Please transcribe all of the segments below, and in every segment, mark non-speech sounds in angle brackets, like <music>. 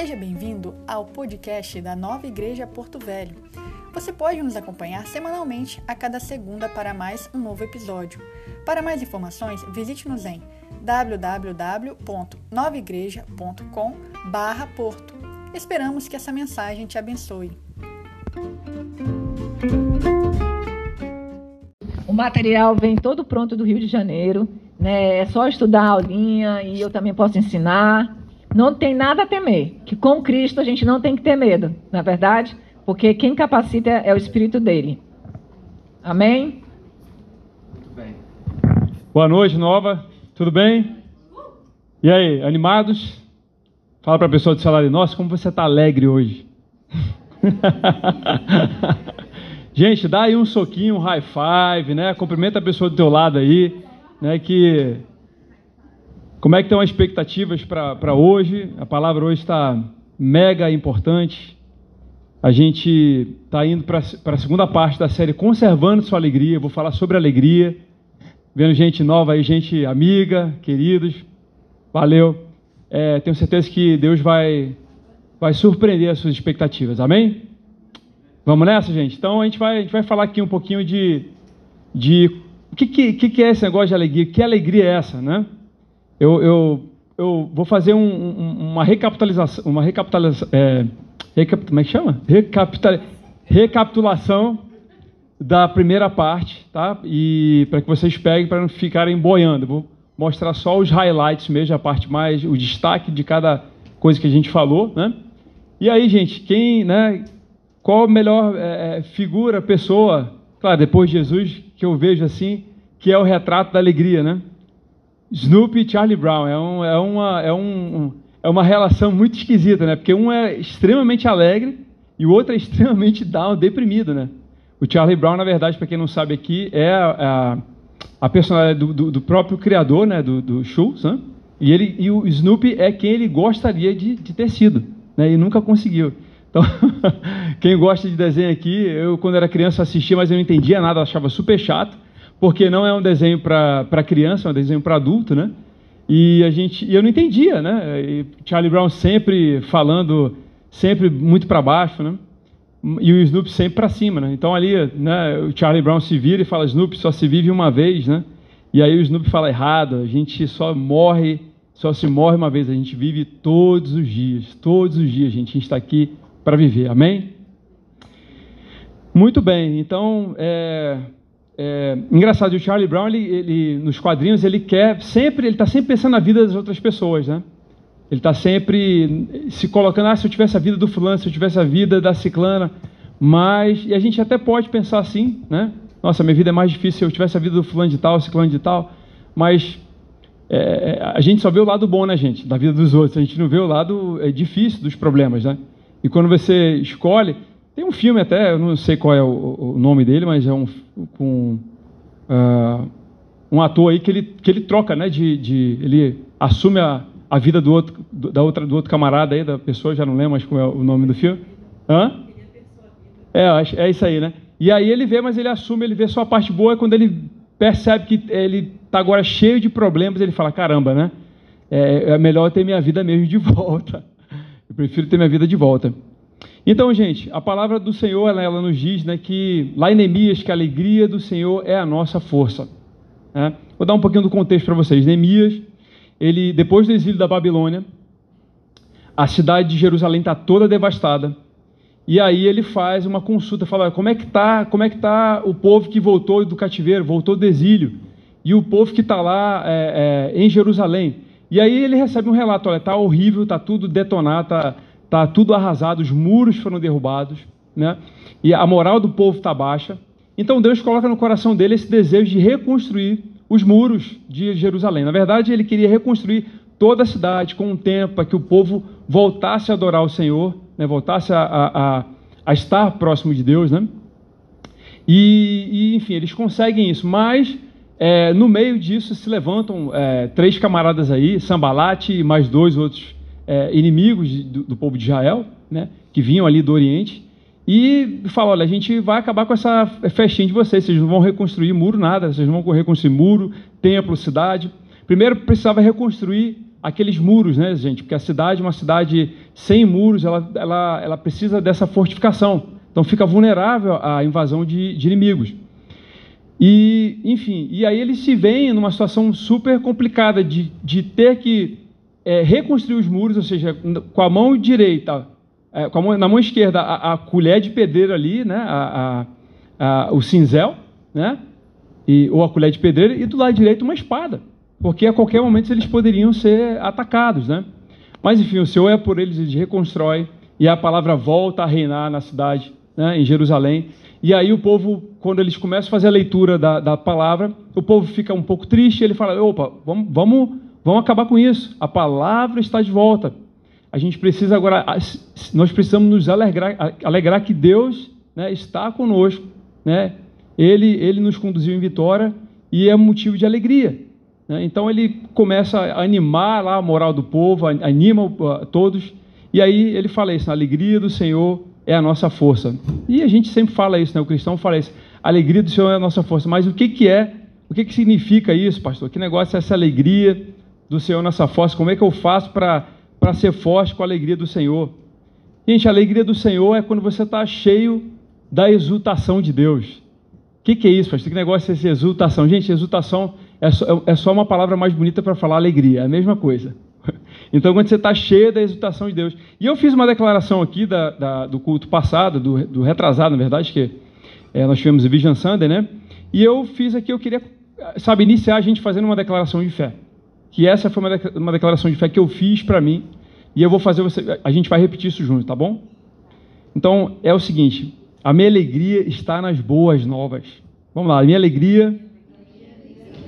Seja bem-vindo ao podcast da Nova Igreja Porto Velho. Você pode nos acompanhar semanalmente a cada segunda para mais um novo episódio. Para mais informações, visite-nos em www.novaigreja.com/porto. Esperamos que essa mensagem te abençoe. O material vem todo pronto do Rio de Janeiro, né? É só estudar a aulinha e eu também posso ensinar. Não tem nada a temer, que com Cristo a gente não tem que ter medo, na é verdade, porque quem capacita é o Espírito dele. Amém? Muito bem. Boa noite, Nova. Tudo bem? E aí, animados? Fala para a pessoa do salário, nossa, como você está alegre hoje. <laughs> Gente, dá aí um soquinho, um high five, né? Cumprimenta a pessoa do teu lado aí, né? Que como é que estão as expectativas para hoje? A palavra hoje está mega importante. A gente está indo para a segunda parte da série Conservando Sua Alegria. vou falar sobre alegria. Vendo gente nova aí, gente amiga, queridos. Valeu. É, tenho certeza que Deus vai, vai surpreender as suas expectativas. Amém? Vamos nessa, gente? Então a gente vai, a gente vai falar aqui um pouquinho de. de o que, que, que é esse negócio de alegria? Que alegria é essa, né? Eu, eu, eu vou fazer um, um, uma recapitalização, uma recapitalização, é, recap, como é que chama? Recapital, recapitulação da primeira parte, tá? E para que vocês peguem para não ficarem boiando, vou mostrar só os highlights mesmo, a parte mais, o destaque de cada coisa que a gente falou, né? E aí, gente, quem, né? Qual a melhor é, é figura, pessoa, claro, depois de Jesus, que eu vejo assim, que é o retrato da alegria, né? Snoopy e Charlie Brown. É, um, é, uma, é, um, é uma relação muito esquisita, né? Porque um é extremamente alegre e o outro é <laughs> extremamente down, deprimido, né? O Charlie Brown, na verdade, para quem não sabe aqui, é a, a, a personalidade do, do, do, próprio criador, né? Do, do Schultz, né? E, ele, e o Snoopy é quem ele gostaria de, de ter sido, né? E nunca conseguiu. Então, <laughs> quem gosta de desenho aqui, eu quando era criança assistia, mas eu não entendia nada, achava super chato porque não é um desenho para criança, é um desenho para adulto, né? E a gente, e eu não entendia, né? E Charlie Brown sempre falando, sempre muito para baixo, né? E o Snoopy sempre para cima, né? Então ali, né? O Charlie Brown se vira e fala: Snoopy só se vive uma vez, né? E aí o Snoopy fala errado. A gente só morre, só se morre uma vez. A gente vive todos os dias, todos os dias. A gente está aqui para viver. Amém? Muito bem. Então, é, é, engraçado, o Charlie Brown, ele, ele, nos quadrinhos, ele quer sempre, ele está sempre pensando na vida das outras pessoas, né? Ele está sempre se colocando, ah, se eu tivesse a vida do fulano, se eu tivesse a vida da ciclana, mas, e a gente até pode pensar assim, né? Nossa, minha vida é mais difícil se eu tivesse a vida do fulano de tal, ciclano de tal, mas é, a gente só vê o lado bom, né, gente, da vida dos outros, a gente não vê o lado é, difícil dos problemas, né? E quando você escolhe, tem um filme até, eu não sei qual é o, o nome dele, mas é um com uh, um ator aí que ele, que ele troca, né? De, de ele assume a, a vida do outro, da outra, do outro camarada aí, da pessoa, já não lembro mais qual é o nome do filme. Hã? É, é isso aí, né? E aí ele vê, mas ele assume, ele vê só a parte boa, quando ele percebe que ele está agora cheio de problemas, ele fala, caramba, né? É, é melhor ter minha vida mesmo de <laughs> volta. Eu prefiro ter minha vida de volta. Então, gente, a palavra do Senhor, ela, ela nos diz né, que lá em Neemias, que a alegria do Senhor é a nossa força. Né? Vou dar um pouquinho do contexto para vocês. Neemias, ele, depois do exílio da Babilônia, a cidade de Jerusalém está toda devastada. E aí ele faz uma consulta, fala como é que está, como é que tá o povo que voltou do cativeiro, voltou do exílio, e o povo que está lá é, é, em Jerusalém. E aí ele recebe um relato, olha, está horrível, está tudo detonado, está está tudo arrasado, os muros foram derrubados, né? e a moral do povo está baixa. Então Deus coloca no coração dele esse desejo de reconstruir os muros de Jerusalém. Na verdade, ele queria reconstruir toda a cidade com um tempo para que o povo voltasse a adorar o Senhor, né? voltasse a, a, a, estar próximo de Deus. Né? E, e enfim, eles conseguem isso, mas é, no meio disso se levantam é, três camaradas aí, Sambalate e mais dois outros é, inimigos do, do, povo de Israel, né, que vinham ali do Oriente, e fala: olha, a gente vai acabar com essa festinha de vocês, vocês não vão reconstruir muro, nada, vocês não vão reconstruir muro, templo, cidade. Primeiro precisava reconstruir aqueles muros, né, gente? Porque a cidade, uma cidade sem muros, ela, ela, ela precisa dessa fortificação. Então fica vulnerável à invasão de, de inimigos. E, enfim, e aí eles se veem numa situação super complicada de, de ter que é, reconstruir os muros, ou seja, com a mão direita, é, com a mão, na mão esquerda, a, a, colher de pedreiro ali, né, a, a, o cinzel, né, e, ou a colher de pedreiro, e do lado direito uma espada, porque a qualquer momento eles poderiam ser atacados. Né? Mas, enfim, o Senhor é por eles, eles reconstrói, e a palavra volta a reinar na cidade, né, em Jerusalém. E aí o povo, quando eles começam a fazer a leitura da, da palavra, o povo fica um pouco triste, ele fala, opa, vamos, vamos, vamos acabar com isso, a palavra está de volta. A gente precisa agora, nós precisamos nos alegrar, alegrar que Deus né, está conosco, né? Ele, ele nos conduziu em vitória e é motivo de alegria. Né? Então ele começa a animar lá a moral do povo, anima todos, e aí ele fala isso, a alegria do Senhor é a nossa força. E a gente sempre fala isso, né? o cristão fala isso, a alegria do Senhor é a nossa força. Mas o que, que é, o que, que significa isso, pastor? Que negócio é essa alegria do Senhor, nossa força? Como é que eu faço para ser forte com a alegria do Senhor? Gente, a alegria do Senhor é quando você está cheio da exultação de Deus. O que, que, é isso, pastor? Que negócio é essa exultação? Gente, exultação é só, é só uma palavra mais bonita para falar alegria, é a mesma coisa. <laughs> Então, quando você está cheio da exultação de Deus. E eu fiz uma declaração aqui da, da, do culto passado, do, do, retrasado, na verdade, que é, nós tivemos o Vision Sunday, né? E eu fiz aqui, eu queria, sabe, iniciar a gente fazendo uma declaração de fé. Que essa foi uma, declaração de fé que eu fiz para mim. E eu vou fazer você. A gente vai repetir isso junto, tá bom? Então, é o seguinte: a minha alegria está nas boas novas. Vamos lá, a minha alegria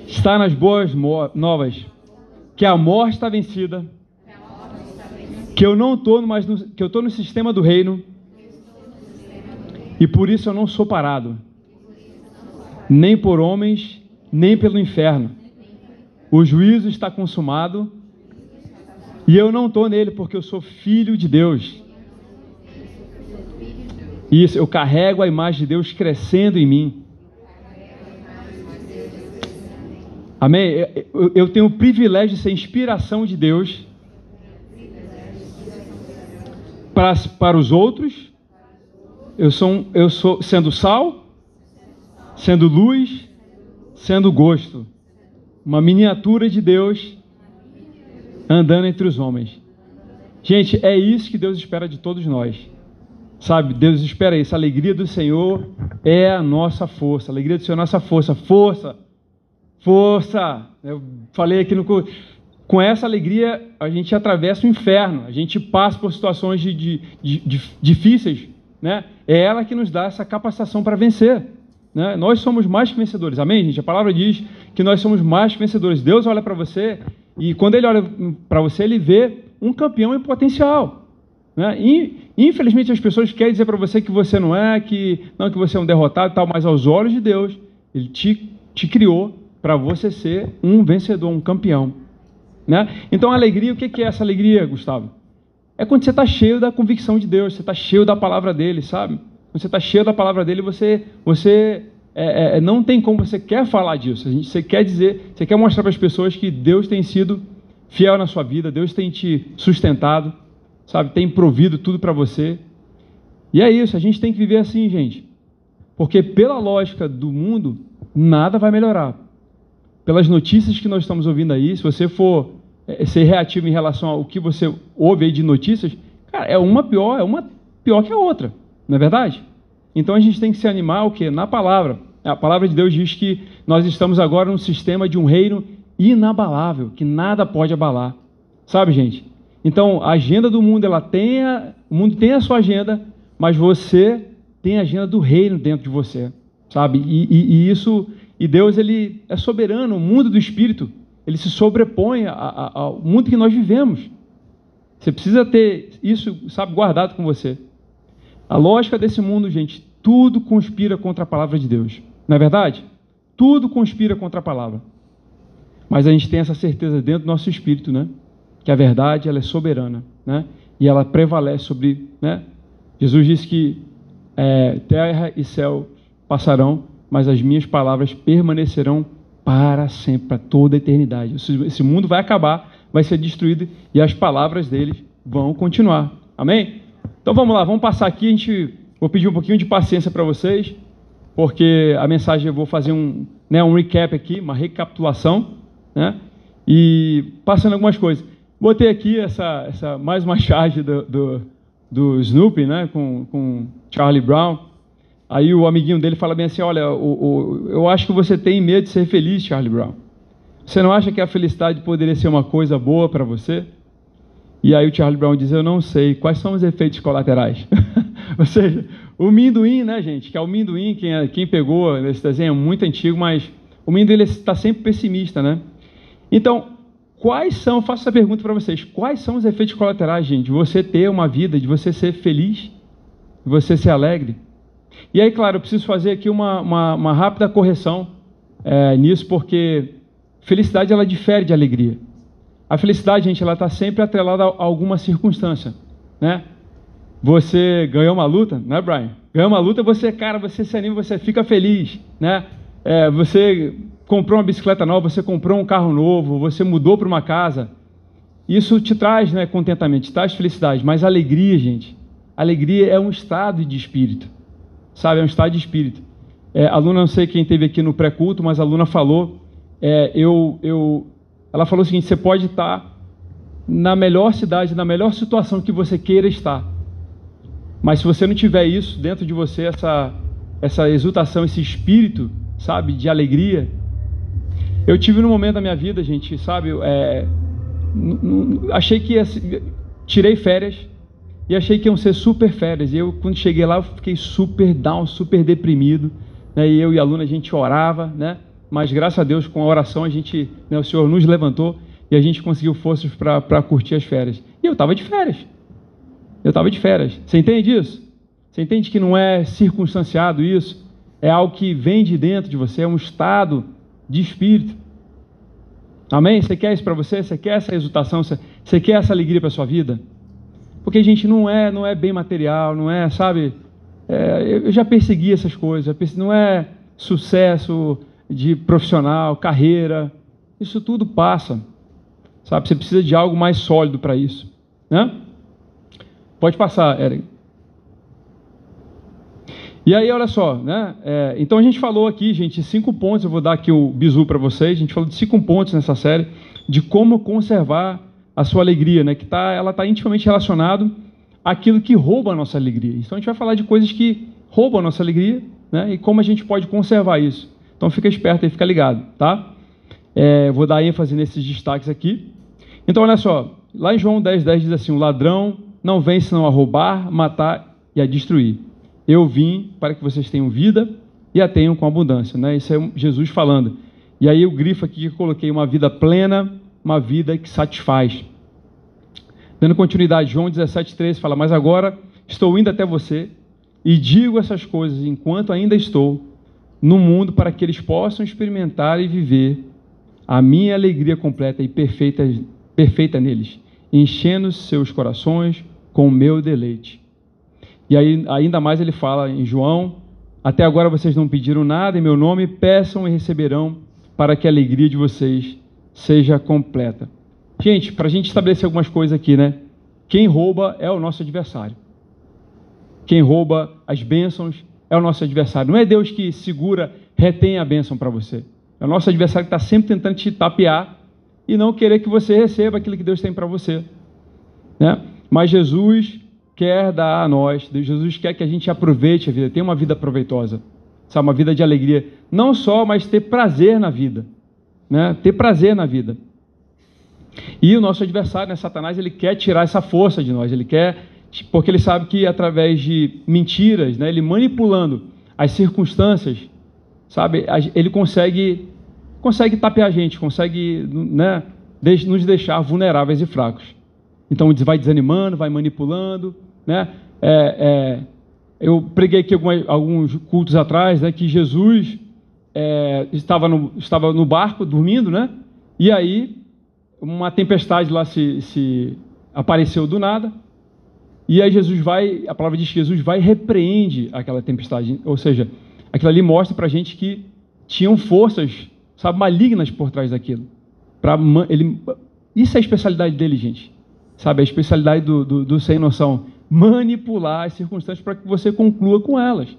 está nas boas novas. Que a morte está vencida que eu não estou mais no, que eu estou no sistema do reino e por isso eu não sou parado, nem por homens, nem pelo inferno. O juízo está consumado e eu não estou nele porque eu sou filho de Deus. Isso, eu carrego a imagem de Deus crescendo em mim. Amém? Eu, tenho o privilégio de ser inspiração de Deus para, para os outros, eu sou, eu sou sendo sal, sendo luz, sendo gosto. Uma miniatura de Deus andando entre os homens. Gente, é isso que Deus espera de todos nós. Sabe, Deus espera isso. A alegria do Senhor é a nossa força. A alegria do Senhor é a nossa força. Força! Força! Eu falei aqui no com essa alegria, a gente atravessa o inferno, a gente passa por situações de, de, de, difíceis. Né? É ela que nos dá essa capacitação para vencer. Né? Nós somos mais que vencedores, amém, gente? A palavra diz que nós somos mais que vencedores. Deus olha para você e quando Ele olha para você, Ele vê um campeão em potencial. Né? E, infelizmente, as pessoas querem dizer para você que você não é, que não que você é um derrotado tal, mas aos olhos de Deus, Ele te, te criou para você ser um vencedor, um campeão. Né? Então, a alegria, o que é essa alegria, Gustavo? É quando você está cheio da convicção de Deus, você está cheio da palavra dele, sabe? Você está cheio da palavra dele, você, você é, é, não tem como você quer falar disso. Você quer dizer, você quer mostrar para as pessoas que Deus tem sido fiel na sua vida, Deus tem te sustentado, sabe? Tem provido tudo para você. E é isso, a gente tem que viver assim, gente. Porque pela lógica do mundo, nada vai melhorar pelas notícias que nós estamos ouvindo aí, se você for é, ser reativo em relação ao que você ouve aí de notícias, cara, é uma pior, é uma pior que a outra, não é verdade? Então a gente tem que se animar o quê? Na palavra. A palavra de Deus diz que nós estamos agora num sistema de um reino inabalável, que nada pode abalar. Sabe, gente? Então, a agenda do mundo, ela tem a, o mundo tem a sua agenda, mas você tem a agenda do reino dentro de você, sabe? E, e, e isso e Deus ele é soberano, o mundo do espírito, ele se sobrepõe ao mundo que nós vivemos. Você precisa ter isso, sabe, guardado com você. A lógica desse mundo, gente, tudo conspira contra a palavra de Deus. Não é verdade? Tudo conspira contra a palavra. Mas a gente tem essa certeza dentro do nosso espírito, né? Que a verdade ela é soberana, né? E ela prevalece sobre, né? Jesus disse que é, terra e céu passarão, mas as minhas palavras permanecerão para sempre, para toda a eternidade. Esse mundo vai acabar, vai ser destruído e as palavras deles vão continuar. Amém? Então vamos lá, vamos passar aqui. A gente vou pedir um pouquinho de paciência para vocês, porque a mensagem eu vou fazer um, né, um recap aqui, uma recapitulação, né? E passando algumas coisas. Botei aqui essa, essa mais uma charge do, do, do Snoopy, né, com, com Charlie Brown. Aí o amiguinho dele fala bem assim: Olha, o, o, eu acho que você tem medo de ser feliz, Charlie Brown. Você não acha que a felicidade poderia ser uma coisa boa para você? E aí o Charlie Brown diz: Eu não sei. Quais são os efeitos colaterais? <laughs> Ou seja, o minduim, né, gente? Que é o minduim, quem, é, quem pegou esse desenho é muito antigo, mas o minduim está sempre pessimista, né? Então, quais são, faço essa pergunta para vocês: quais são os efeitos colaterais, gente, de você ter uma vida, de você ser feliz, de você ser alegre? E aí, claro, eu preciso fazer aqui uma, uma, uma rápida correção é, nisso, porque felicidade ela difere de alegria. A felicidade, gente, ela está sempre atrelada a alguma circunstância, né? Você ganhou uma luta, né, Brian? Ganhou uma luta, você, cara, você se anima, você fica feliz, né? É, você comprou uma bicicleta nova, você comprou um carro novo, você mudou para uma casa. Isso te traz, né, contentamento, te traz felicidade, mas alegria, gente, alegria é um estado de espírito, sabe? É um estado de espírito. É, aluna, não sei quem teve aqui no pré-culto, mas a aluna falou é, eu, eu, ela falou o seguinte: você pode estar na melhor cidade, na melhor situação que você queira estar, mas se você não tiver isso dentro de você, essa, essa exultação, esse espírito, sabe, de alegria. Eu tive num momento da minha vida, gente, sabe, é, achei que ia, tirei férias e achei que iam ser super férias. E eu, quando cheguei lá, eu fiquei super down, super deprimido. Né? E eu e a aluna, a gente orava, né? Mas graças a Deus, com a oração, a gente, né, o Senhor nos levantou e a gente conseguiu forças para curtir as férias. E eu estava de férias. Eu estava de férias. Você entende isso? Você entende que não é circunstanciado isso? É algo que vem de dentro de você, é um estado de espírito. Amém? Você quer isso para você? Você quer essa exultação? Você quer essa alegria para sua vida? Porque a gente não é, não é bem material, não é, sabe? É, eu já persegui essas coisas. Não é sucesso de profissional, carreira, isso tudo passa. Sabe, você precisa de algo mais sólido para isso. Né? Pode passar, Eric. E aí, olha só, né? É, então a gente falou aqui, gente, cinco pontos. Eu vou dar aqui o bizu para vocês. A gente falou de cinco pontos nessa série de como conservar a sua alegria, né? Que tá, ela está intimamente relacionado àquilo que rouba a nossa alegria. Então a gente vai falar de coisas que roubam a nossa alegria, né? E como a gente pode conservar isso. Então fica esperto aí, fica ligado, tá? É, vou dar ênfase nesses destaques aqui. Então olha só, lá em João 10, 10 diz assim: o ladrão não vem senão a roubar, matar e a destruir. Eu vim para que vocês tenham vida e a tenham com abundância. Né? Isso é Jesus falando. E aí o grifo aqui que eu coloquei, uma vida plena, uma vida que satisfaz. Dando continuidade, João 17, 13 fala, mas agora estou indo até você e digo essas coisas enquanto ainda estou no mundo para que eles possam experimentar e viver a minha alegria completa e perfeita, perfeita neles, enchendo seus corações com o meu deleite. E aí, ainda mais ele fala em João: Até agora vocês não pediram nada em meu nome, peçam e receberão, para que a alegria de vocês seja completa. Gente, para a gente estabelecer algumas coisas aqui, né? Quem rouba é o nosso adversário. Quem rouba as bênçãos é o nosso adversário. Não é Deus que segura, retém a bênção para você. É o nosso adversário que está sempre tentando te tapear e não querer que você receba aquilo que Deus tem para você. Né? Mas Jesus quer dar a nós, Jesus quer que a gente aproveite a vida, tenha uma vida proveitosa, sabe? uma vida de alegria. Não só, mas ter prazer na vida. Né? Ter prazer na vida. E o nosso adversário, né, Satanás, ele quer tirar essa força de nós, ele quer porque ele sabe que através de mentiras, né, ele manipulando as circunstâncias, sabe, ele consegue consegue tapear a gente, consegue né, nos deixar vulneráveis e fracos. Então vai desanimando, vai manipulando, né? É, é, eu preguei aqui algumas, alguns cultos atrás, né, que Jesus é, estava, no, estava no barco dormindo, né? E aí uma tempestade lá se, se apareceu do nada e aí Jesus vai, a palavra diz que Jesus vai e repreende aquela tempestade. Ou seja, aquilo ali mostra para a gente que tinham forças, sabe, malignas por trás daquilo. Pra, ele Isso é a especialidade dele, gente. Sabe, a especialidade do, do, do sem noção. Manipular as circunstâncias para que você conclua com elas.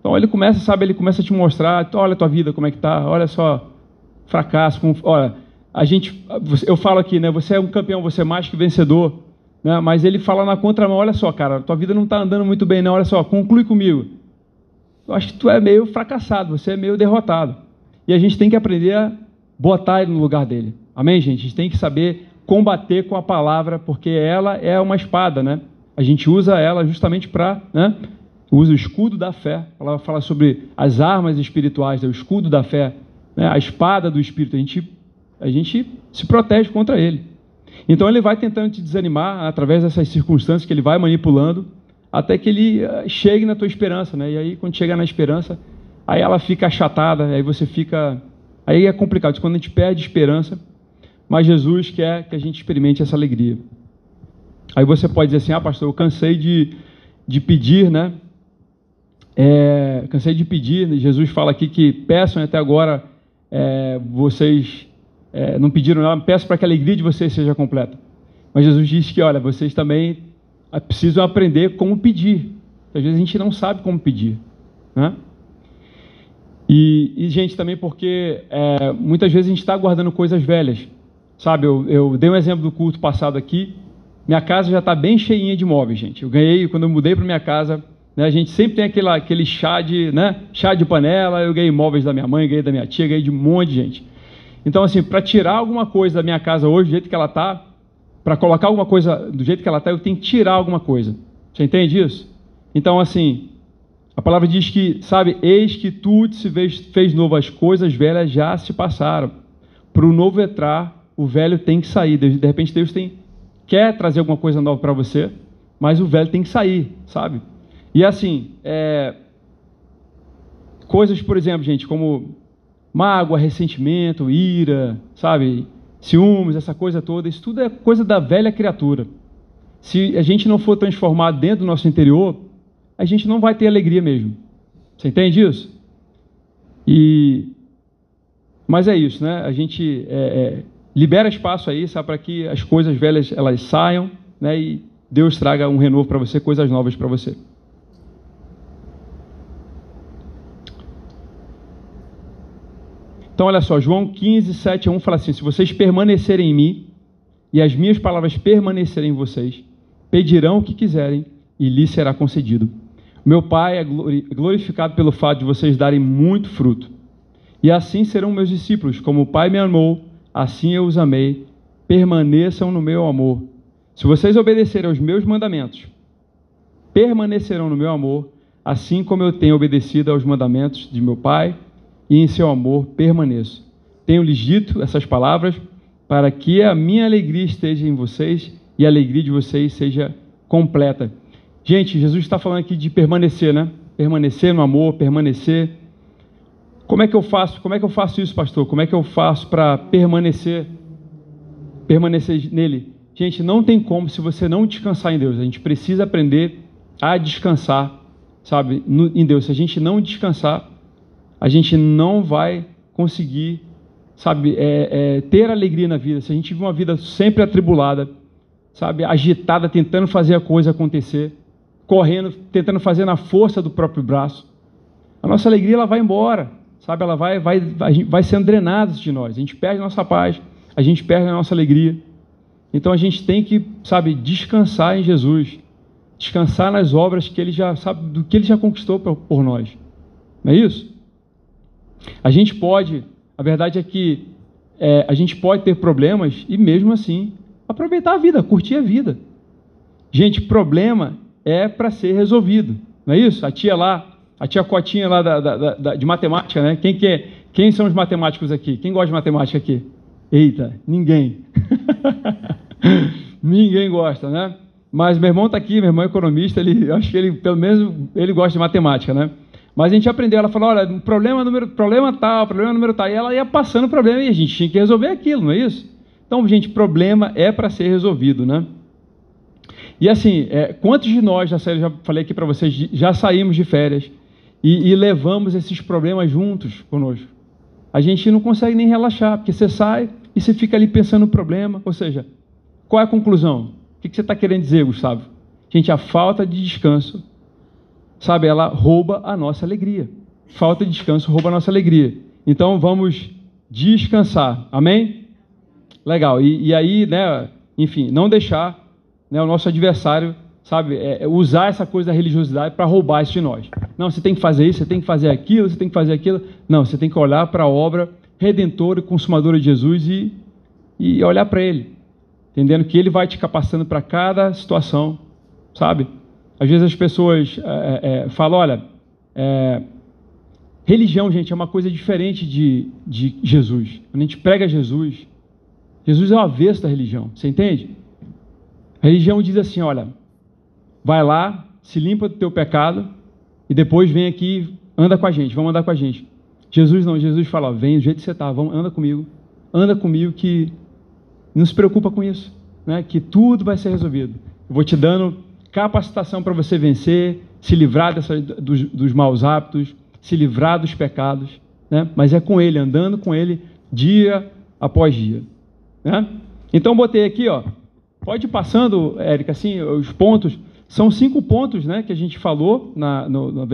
Então ele começa, sabe, ele começa a te mostrar, olha a tua vida como é que tá, olha só, fracasso, com, olha, a gente, eu falo aqui, né, você é um campeão, você é mais que vencedor, né, mas ele fala na contramão, olha só, cara, tua vida não está andando muito bem, não, olha só, conclui comigo. Eu acho que tu é meio fracassado, você é meio derrotado. E a gente tem que aprender a botar ele no lugar dele. Amém, gente? A gente tem que saber combater com a palavra, porque ela é uma espada, né? A gente usa ela justamente para, né? Usa o escudo da fé. Ela fala sobre as armas espirituais, né? o escudo da fé, né? a espada do espírito. A gente, a gente se protege contra ele. Então ele vai tentando te desanimar através dessas circunstâncias que ele vai manipulando, até que ele eh, chegue na tua esperança, né? E aí quando chegar na esperança, aí ela fica achatada, aí você fica, aí é complicado. Quando a gente perde esperança, mas Jesus quer que a gente experimente essa alegria. Aí você pode dizer assim, ah, pastor, eu cansei de, de pedir, né? É, cansei de pedir. Né? Jesus fala aqui que peçam até agora é, vocês é, não pediram nada, peço para que a alegria de vocês seja completa. Mas Jesus diz que, olha, vocês também precisam aprender como pedir. Às vezes a gente não sabe como pedir, né? E, e gente, também porque é, muitas vezes a gente está guardando coisas velhas. Sabe, eu, eu dei um exemplo do culto passado aqui. Minha casa já está bem cheinha de móveis, gente. Eu ganhei, quando eu mudei para minha casa, né, a gente sempre tem aquela, aquele chá de, né, chá de panela. Eu ganhei móveis da minha mãe, ganhei da minha tia, ganhei de um monte de gente. Então, assim, para tirar alguma coisa da minha casa hoje, do jeito que ela está, para colocar alguma coisa do jeito que ela está, eu tenho que tirar alguma coisa. Você entende isso? Então, assim, a palavra diz que, sabe, eis que tudo se fez, fez novo, as coisas velhas já se passaram. Para o novo entrar, o velho tem que sair. De repente Deus tem quer trazer alguma coisa nova para você, mas o velho tem que sair, sabe? E assim, é, coisas, por exemplo, gente, como mágoa, ressentimento, ira, sabe? Ciúmes, essa coisa toda, isso tudo é coisa da velha criatura. Se a gente não for transformado dentro do nosso interior, a gente não vai ter alegria mesmo. Você entende isso? E mas é isso, né? A gente é, é, libera espaço aí, sabe, para que as coisas velhas elas saiam, né, e Deus traga um renovo para você, coisas novas para você. Então, olha só, João 15, 7 a 1 fala assim: Se vocês permanecerem em mim e as minhas palavras permanecerem em vocês, pedirão o que quiserem e lhes será concedido. Meu Pai é glorificado pelo fato de vocês darem muito fruto. E assim serão meus discípulos, como o Pai me amou assim eu os amei, permaneçam no meu amor. Se vocês obedecerem aos meus mandamentos, permanecerão no meu amor, assim como eu tenho obedecido aos mandamentos de meu Pai, e em seu amor permaneço. Tenho-lhes dito essas palavras para que a minha alegria esteja em vocês e a alegria de vocês seja completa. Gente, Jesus está falando aqui de permanecer, né? Permanecer no amor, permanecer como é que eu faço? Como é que eu faço isso, pastor? Como é que eu faço para permanecer permanecer nele? Gente, não tem como se você não descansar em Deus. A gente precisa aprender a descansar, sabe, em Deus. Se a gente não descansar, a gente não vai conseguir, sabe, é, é, ter alegria na vida. Se a gente vive uma vida sempre atribulada, sabe, agitada, tentando fazer a coisa acontecer, correndo, tentando fazer na força do próprio braço, a nossa alegria ela vai embora sabe, ela vai, vai, vai sendo drenada de nós. A gente perde a nossa paz, a gente perde a nossa alegria. Então a gente tem que, sabe, descansar em Jesus, descansar nas obras que ele já sabe do que ele já conquistou por nós. Não é isso? A gente pode, a verdade é que é, a gente pode ter problemas e mesmo assim aproveitar a vida, curtir a vida. Gente, problema é para ser resolvido, não é isso? A tia lá a tia Cotinha lá da, da, da, de matemática, né? Quem, que é, quem são os matemáticos aqui? Quem gosta de matemática aqui? Eita, ninguém. <laughs> ninguém gosta, né? Mas meu irmão está aqui, meu irmão é economista, ele, acho que ele, pelo menos, ele gosta de matemática, né? Mas a gente aprendeu, ela falou, olha, problema número, problema tal, problema número tal, e ela ia passando o problema e a gente tinha que resolver aquilo, não é isso? Então, gente, problema é para ser resolvido, né? E assim, é, quantos de nós, já, já falei aqui para vocês, já saímos de férias, e, e levamos esses problemas juntos conosco. A gente não consegue nem relaxar, porque você sai, e você fica ali pensando no problema. Ou seja, qual é a conclusão? O que você está querendo dizer, Gustavo? Gente, a falta de descanso, sabe, ela rouba a nossa alegria. Falta de descanso rouba a nossa alegria. Então vamos descansar. Amém? Legal. E, e aí, né, enfim, não deixar né, o nosso adversário, sabe, é, é usar essa coisa da religiosidade para roubar isso de nós. Não, você tem que fazer isso, você tem que fazer aquilo, você tem que fazer aquilo. Não, você tem que olhar para a obra redentora e consumadora de Jesus e, e olhar para Ele, entendendo que Ele vai te capacitando para cada situação, sabe? Às vezes as pessoas é, é, falam, olha, é, religião, gente, é uma coisa diferente de, de Jesus. Quando a gente prega Jesus, Jesus é o avesso da religião, você entende? A religião diz assim: olha, vai lá, se limpa do teu pecado e depois vem aqui, anda com a gente, vamos andar com a gente. Jesus não, Jesus fala: vem do jeito que você está, vamos, anda comigo, anda comigo que não se preocupa com isso, né? que tudo vai ser resolvido. Eu vou te dando capacitação para você vencer, se livrar dessa, dos, dos maus hábitos, se livrar dos pecados, né? mas é com Ele, andando com Ele dia após dia. Né? Então botei aqui, ó, pode ir passando, Érica, assim, os pontos. São cinco pontos né, que a gente falou na, no,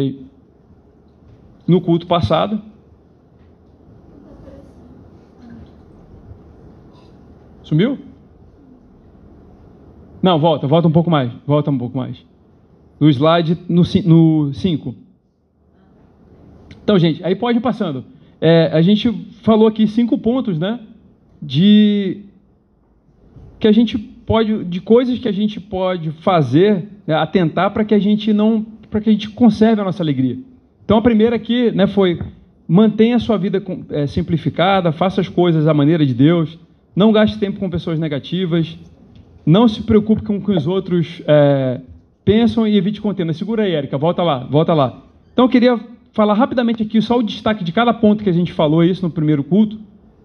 no culto passado. Sumiu? Não, volta, volta um pouco mais. Volta um pouco mais. No slide no 5. Então, gente, aí pode ir passando. É, a gente falou aqui cinco pontos, né? De que a gente pode, de coisas que a gente pode fazer, né, atentar para que a gente não, para que a gente conserve a nossa alegria. Então, a primeira aqui, né, foi mantenha a sua vida é, simplificada, faça as coisas da maneira de Deus, não gaste tempo com pessoas negativas, não se preocupe com o que os outros é, pensam e evite contenda. Segura aí, Érica, volta lá, volta lá. Então eu queria falar rapidamente aqui só o destaque de cada ponto que a gente falou isso no primeiro culto,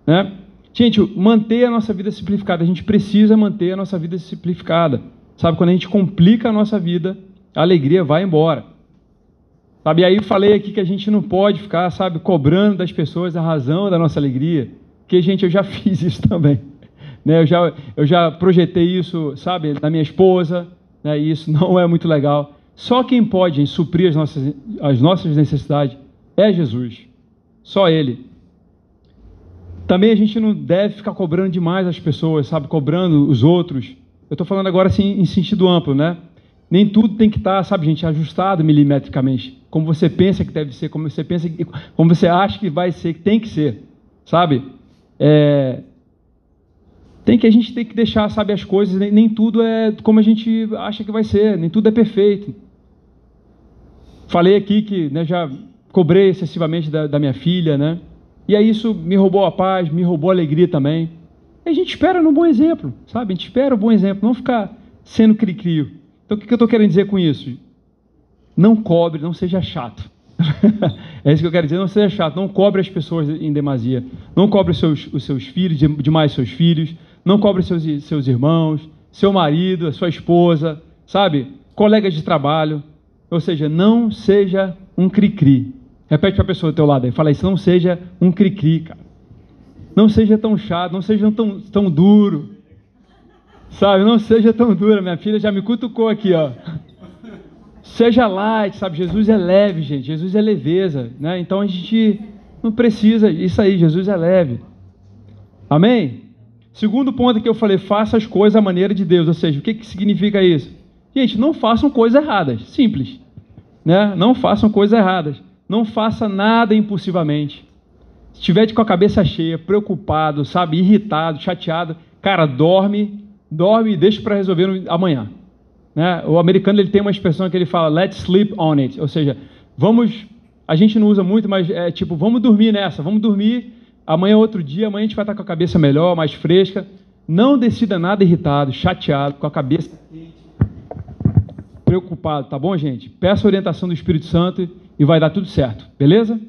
né? Gente, manter a nossa vida simplificada, a gente precisa manter a nossa vida simplificada. Sabe, quando a gente complica a nossa vida, a alegria vai embora. Sabe, e aí falei aqui que a gente não pode ficar, sabe, cobrando das pessoas a razão da nossa alegria. Porque, gente, eu já <laughs> fiz isso também. Né? Eu, já, eu já projetei isso, sabe, na minha esposa, né? e isso <laughs> não é muito legal. Só quem pode suprir as nossas, as nossas necessidades é Jesus. Só Ele. Também a gente não deve ficar cobrando demais as pessoas, sabe? Cobrando os outros. Eu estou falando agora assim em sentido amplo, né? Nem tudo tem que estar, tá, sabe, gente, ajustado milimetricamente. Como você pensa que deve ser, como você pensa, como você acha que vai ser, que tem que ser, sabe? É, tem que a gente tem que deixar, sabe, as coisas, nem, nem, tudo é como a gente acha que vai ser, nem tudo é perfeito. Falei aqui que né, já cobrei excessivamente da, da, minha filha, né? E aí isso me roubou a paz, me roubou a alegria também. E a gente espera no bom exemplo, sabe? A gente espera o bom exemplo, não ficar sendo cri-crio. Então o que eu estou querendo dizer com isso? Não cobre, não seja chato. <laughs> é isso que eu quero dizer, não seja chato, não cobre as pessoas em demasia. Não cobre os seus, os seus filhos, demais seus filhos não cobre seus, seus irmãos, seu marido, sua esposa, sabe? Colegas de trabalho. Ou seja, não seja um cri-cri. Repete para a pessoa do teu lado aí, fala isso, não seja um cri-cri, cara. Não seja tão chato, não seja tão, tão duro. Sabe, não seja tão dura. Minha filha já me cutucou aqui, ó. Seja light, sabe? Jesus é leve, gente. Jesus é leveza, né? Então a gente não precisa isso aí. Jesus é leve. Amém? Segundo ponto que eu falei, faça as coisas à maneira de Deus. Ou seja, o que, que significa isso? Gente, não façam coisas erradas. Simples. Né? Não façam coisas erradas. Não faça nada impulsivamente. Se estiver com a cabeça cheia, preocupado, sabe, irritado, chateado, cara, dorme, dorme e deixa para resolver amanhã. Né? O americano ele tem uma expressão que ele fala, let's sleep on it. Ou seja, vamos, a gente não usa muito, mas é tipo, vamos dormir nessa, vamos dormir Amanhã é outro dia, amanhã a gente vai estar com a cabeça melhor, mais fresca. Não decida nada irritado, chateado, com a cabeça preocupado, tá bom, gente? Peça a orientação do Espírito Santo e vai dar tudo certo, beleza?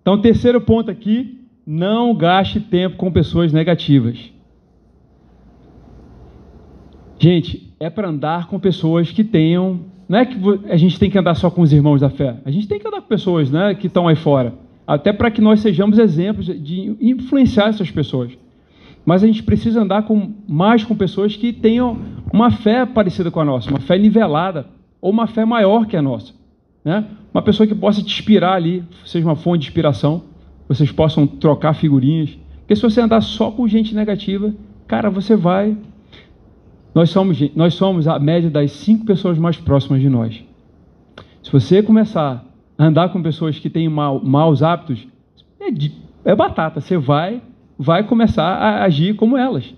Então, terceiro ponto aqui, não gaste tempo com pessoas negativas. Gente, é para andar com pessoas que tenham. Não é que a gente tem que andar só com os irmãos da fé. A gente tem que andar com pessoas né, que estão aí fora até para que nós sejamos exemplos de influenciar essas pessoas. mas a gente precisa andar com, mais com pessoas que tenham uma fé parecida com a nossa, uma fé nivelada, ou uma fé maior que a nossa. Né? Uma pessoa que possa te inspirar ali, seja uma fonte de inspiração, vocês possam trocar figurinhas. Porque se você andar só com gente negativa, cara, você vai. Nós somos, nós somos a média das cinco pessoas mais próximas de nós. Se você começar andar com pessoas que têm mal, maus hábitos, é, de, é batata. Você vai, vai começar a agir como elas,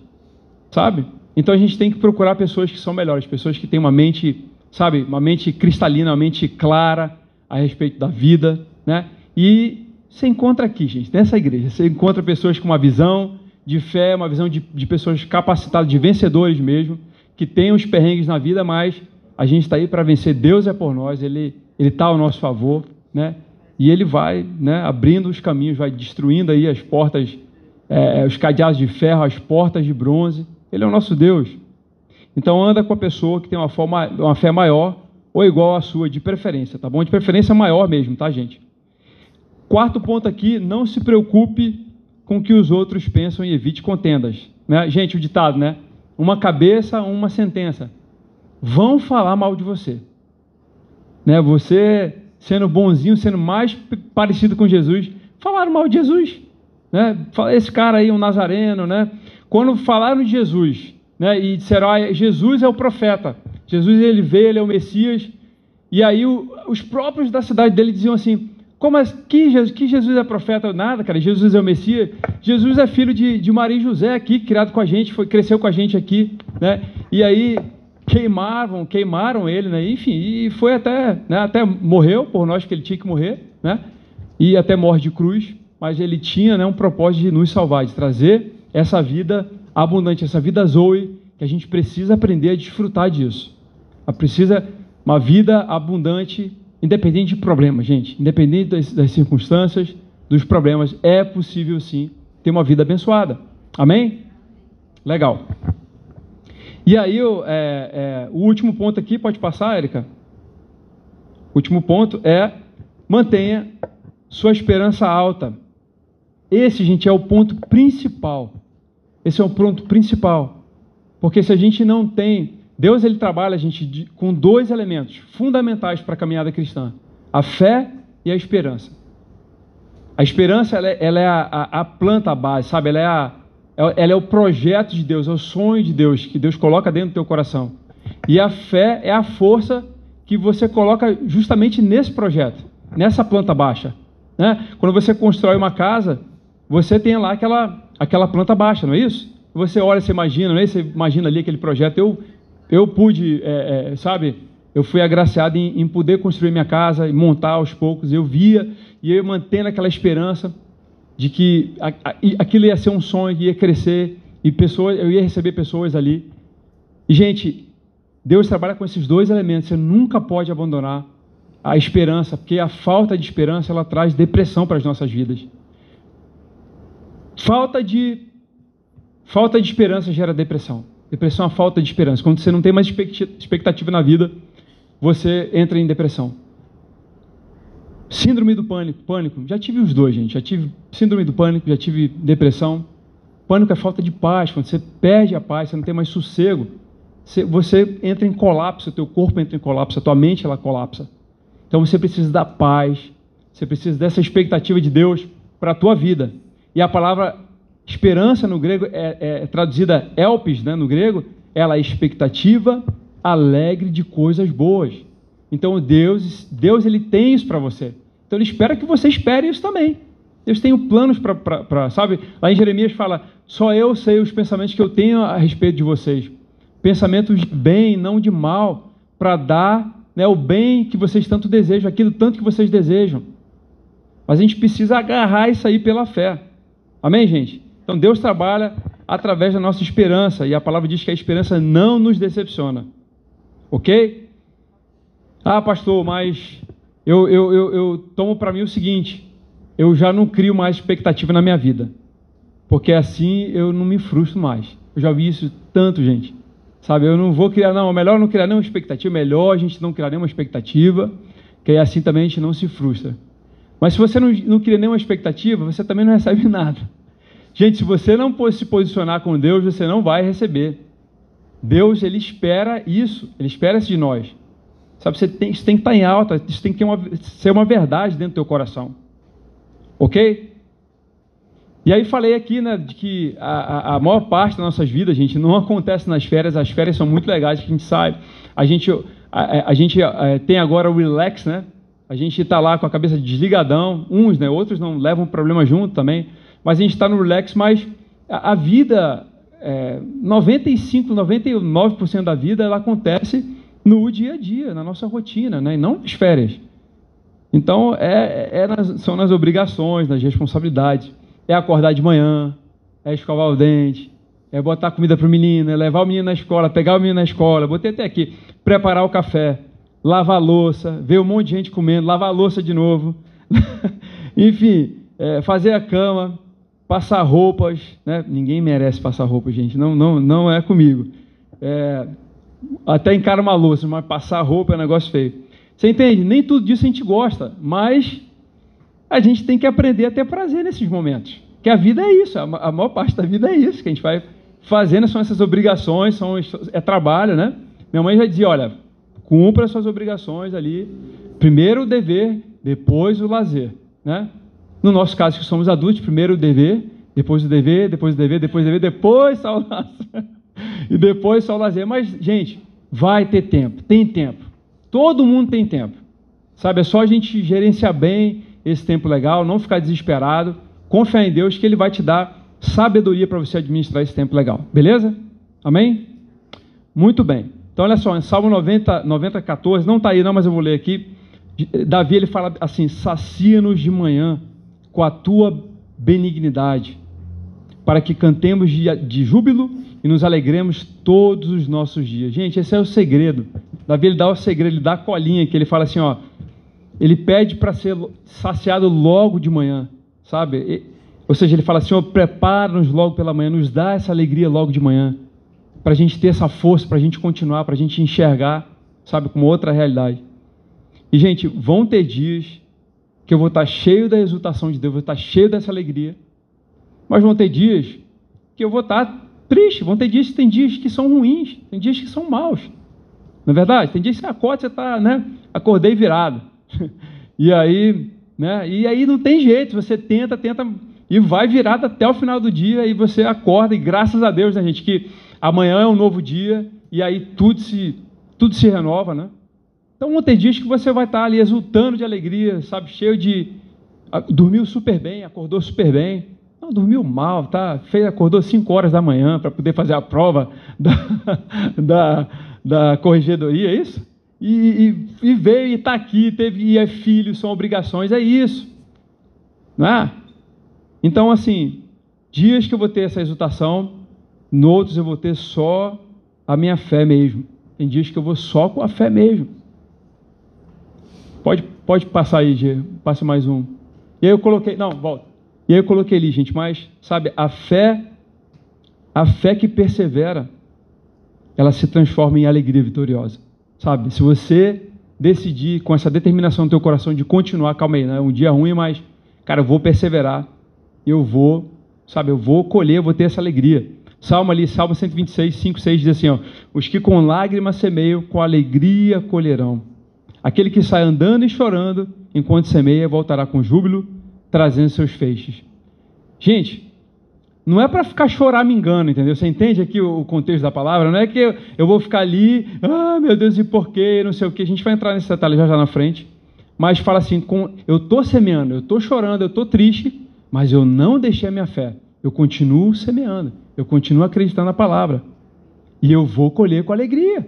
sabe? Então a gente tem que procurar pessoas que são melhores, pessoas que têm uma mente, sabe, uma mente cristalina, uma mente clara a respeito da vida, né? E você encontra aqui, gente, nessa igreja, você encontra pessoas com uma visão de fé, uma visão de, de pessoas capacitadas, de vencedores mesmo, que têm os perrengues na vida, mas a gente está aí para vencer. Deus é por nós, Ele está ao nosso favor, né? E Ele vai né, abrindo os caminhos, vai destruindo aí as portas, é, os cadeados de ferro, as portas de bronze. Ele é o nosso Deus. Então anda com a pessoa que tem uma, forma, uma fé maior ou igual à sua, de preferência, tá bom? De preferência maior mesmo, tá, gente? Quarto ponto aqui, não se preocupe com o que os outros pensam e evite contendas. Né? Gente, o ditado, né? Uma cabeça, uma sentença. Vão falar mal de você. Né? Você sendo bonzinho, sendo mais parecido com Jesus, falaram mal de Jesus. Né? Esse cara aí, um nazareno, né? Quando falaram de Jesus, né? E disseram, ah, Jesus é o profeta. Jesus ele veio, ele é o Messias. E aí o, os próprios da cidade dele diziam assim: como é, que, Jesus, que Jesus é profeta? Nada, cara. Jesus é o Messias. Jesus é filho de, de Maria e José aqui, criado com a gente, foi, cresceu com a gente aqui, né? E aí queimavam, queimaram ele, né? Enfim, e foi até, né? até morreu por nós que ele tinha que morrer, né? E até morre de cruz, mas ele tinha, né, um propósito de nos salvar, de trazer essa vida abundante, essa vida zoe, que a gente precisa aprender a desfrutar disso. A precisa uma vida abundante Independente de problemas, gente, independente das, das circunstâncias, dos problemas, é possível sim ter uma vida abençoada. Amém? Legal. E aí, é, é, o último ponto aqui, pode passar, Érica? O último ponto é mantenha sua esperança alta. Esse, gente, é o ponto principal. Esse é o ponto principal. Porque se a gente não tem Deus ele trabalha a gente com dois elementos fundamentais para a caminhada cristã: a fé e a esperança. A esperança ela é, ela é a, a, a, planta base, sabe? Ela é, a, ela é o projeto de Deus, é o sonho de Deus que Deus coloca dentro do teu coração. E a fé é a força que você coloca justamente nesse projeto, nessa planta baixa. Né? Quando você constrói uma casa, você tem lá aquela, aquela planta baixa, não é isso? Você olha, você imagina, não é? Você imagina ali aquele projeto. Eu eu pude, é, é, sabe, eu fui agraciado em, em, poder construir minha casa e montar aos poucos. Eu via e eu mantendo aquela esperança de que a, a, aquilo ia ser um sonho, ia crescer e pessoas, eu ia receber pessoas ali. E gente, Deus trabalha com esses dois elementos. Você nunca pode abandonar a esperança, porque a falta de esperança ela traz depressão para as nossas vidas. Falta de falta de esperança gera depressão. Depressão é uma falta de esperança. Quando você não tem mais expectativa na vida, você entra em depressão. Síndrome do pânico. Pânico. Já tive os dois, gente. Já tive síndrome do pânico, já tive depressão. Pânico é falta de paz. Quando você perde a paz, você não tem mais sossego. Você entra em colapso, o teu corpo entra em colapso, a tua mente ela colapsa. Então você precisa da paz. Você precisa dessa expectativa de Deus para a tua vida. E a palavra Esperança no grego é, é traduzida elpis, né, no grego, ela é expectativa alegre de coisas boas. Então Deus, Deus ele tem isso para você. Então ele espera que você espere isso também. Deus tem planos para, sabe? Lá em Jeremias fala: só eu sei os pensamentos que eu tenho a respeito de vocês. Pensamentos de bem, não de mal, para dar né, o bem que vocês tanto desejam, aquilo tanto que vocês desejam. Mas a gente precisa agarrar isso aí pela fé. Amém, gente? Então Deus trabalha através da nossa esperança, e a palavra diz que a esperança não nos decepciona. Ok? Ah, pastor, mas eu, eu, eu, eu tomo para mim o seguinte: eu já não crio mais expectativa na minha vida, porque assim eu não me frustro mais. Eu já vi isso tanto, gente. Sabe, eu não vou criar, não, melhor não criar nenhuma expectativa, melhor a gente não criar nenhuma expectativa, que aí assim também a gente não se frustra. Mas se você não, não cria nenhuma expectativa, você também não recebe <laughs> nada. Gente, se você não se posicionar com Deus, você não vai receber. Deus, ele espera isso, ele espera isso de nós. Sabe, você tem, isso tem que estar em alta, isso tem que uma, ser uma verdade dentro do teu coração. Ok? E aí falei aqui, né, de que a, a, maior parte das nossas vidas, gente, não acontece nas férias. As férias são muito legais, que a gente sai. A gente, a, a gente a, tem agora o relax, né? A gente está lá com a cabeça desligadão. Uns, né? Outros não levam problema junto também. Mas a gente está no relax, mas a, a vida, é, 95, 99% da vida, ela acontece no dia a dia, na nossa rotina, né? E não nas férias. Então, é, é nas, são nas obrigações, nas responsabilidades é acordar de manhã, é escovar o dente, é botar comida para o menino, é levar o menino na escola, pegar o menino na escola, botei até aqui, preparar o café, lavar a louça, ver um monte de gente comendo, lavar a louça de novo, <laughs> enfim, é, fazer a cama, passar roupas, né? ninguém merece passar roupa, gente, não, não, não é comigo. É, até encara uma louça, mas passar roupa é um negócio feio. Você entende? Nem tudo disso a gente gosta, mas a gente tem que aprender a ter prazer nesses momentos. Que a vida é isso, a maior parte da vida é isso, que a gente vai fazendo, são essas obrigações, são, é trabalho, né? Minha mãe já dizia, olha, cumpra as suas obrigações ali, primeiro o dever, depois o lazer, né? No nosso caso, que somos adultos, primeiro o dever, depois o dever, depois o dever, depois o dever, depois <laughs> o lazer. E depois só o lazer. Mas, gente, vai ter tempo, tem tempo. Todo mundo tem tempo. Sabe, é só a gente gerenciar bem esse tempo legal, não ficar desesperado, confiar em Deus que Ele vai te dar sabedoria para você administrar esse tempo legal. Beleza? Amém? Muito bem. Então, olha só, em Salmo 90, 90 14, não está aí não, mas eu vou ler aqui. Davi ele fala assim: sacia-nos de manhã com a tua benignidade, para que cantemos de, de júbilo e nos alegremos todos os nossos dias. Gente, esse é o segredo. Davi ele dá o segredo, ele dá a colinha que ele fala assim: ó, ele pede para ser saciado logo de manhã, sabe? Ou seja, ele fala, Senhor, prepara-nos logo pela manhã, nos dá essa alegria logo de manhã, para a gente ter essa força, para a gente continuar, para a gente enxergar, sabe, como outra realidade. E, gente, vão ter dias que eu vou estar cheio da exultação de Deus, vou estar cheio dessa alegria, mas vão ter dias que eu vou estar triste, vão ter dias, tem dias que são ruins, tem dias que são maus. Não é verdade? Tem dias que você acorda, você está, né? Acordei virado. <laughs> e aí, né? E aí não tem jeito, você tenta, tenta e vai virado até o final do dia e você acorda e graças a Deus, né, gente, que amanhã é um novo dia e aí tudo se tudo se renova, né? Então ter dias que você vai estar ali exultando de alegria, sabe, cheio de dormiu super bem, acordou super bem. Dormiu mal, tá? Fez, acordou 5 horas da manhã para poder fazer a prova <laughs> da, da, da corregedoria, é isso? e, e, e veio e está aqui, teve, e é filho, são obrigações, é isso. Não é? Então, assim, dias que eu vou ter essa exultação, noutros eu vou ter só a minha fé mesmo. Tem dias que eu vou só com a fé mesmo. Pode, pode passar aí, Gê. Passe mais um. E aí eu coloquei. Não, volta. E aí eu coloquei ali, gente, mas, sabe, a fé, a fé que persevera, ela se transforma em alegria vitoriosa. Sabe, se você decidir com essa determinação no teu coração de continuar, calma aí, né? um dia ruim, mas, cara, eu vou perseverar, eu vou, sabe, eu vou colher, eu vou ter essa alegria. Salmo ali, Salmo 126, 5, 6 diz assim, ó, os que com lágrimas semeiam, com alegria colherão. Aquele que sai andando e chorando, enquanto semeia, voltará com júbilo, trazendo seus feixes. Gente, não é para ficar choramingando, entendeu? Você entende aqui o contexto da palavra? Não é que eu, eu vou ficar ali, ah, meu Deus, e por quê? Não sei o que. A gente vai entrar nesse detalhe já já na frente. Mas fala assim: com, eu estou semeando, eu estou chorando, eu estou triste, mas eu não deixei a minha fé. Eu continuo semeando, eu continuo acreditando na palavra. E eu vou colher com alegria.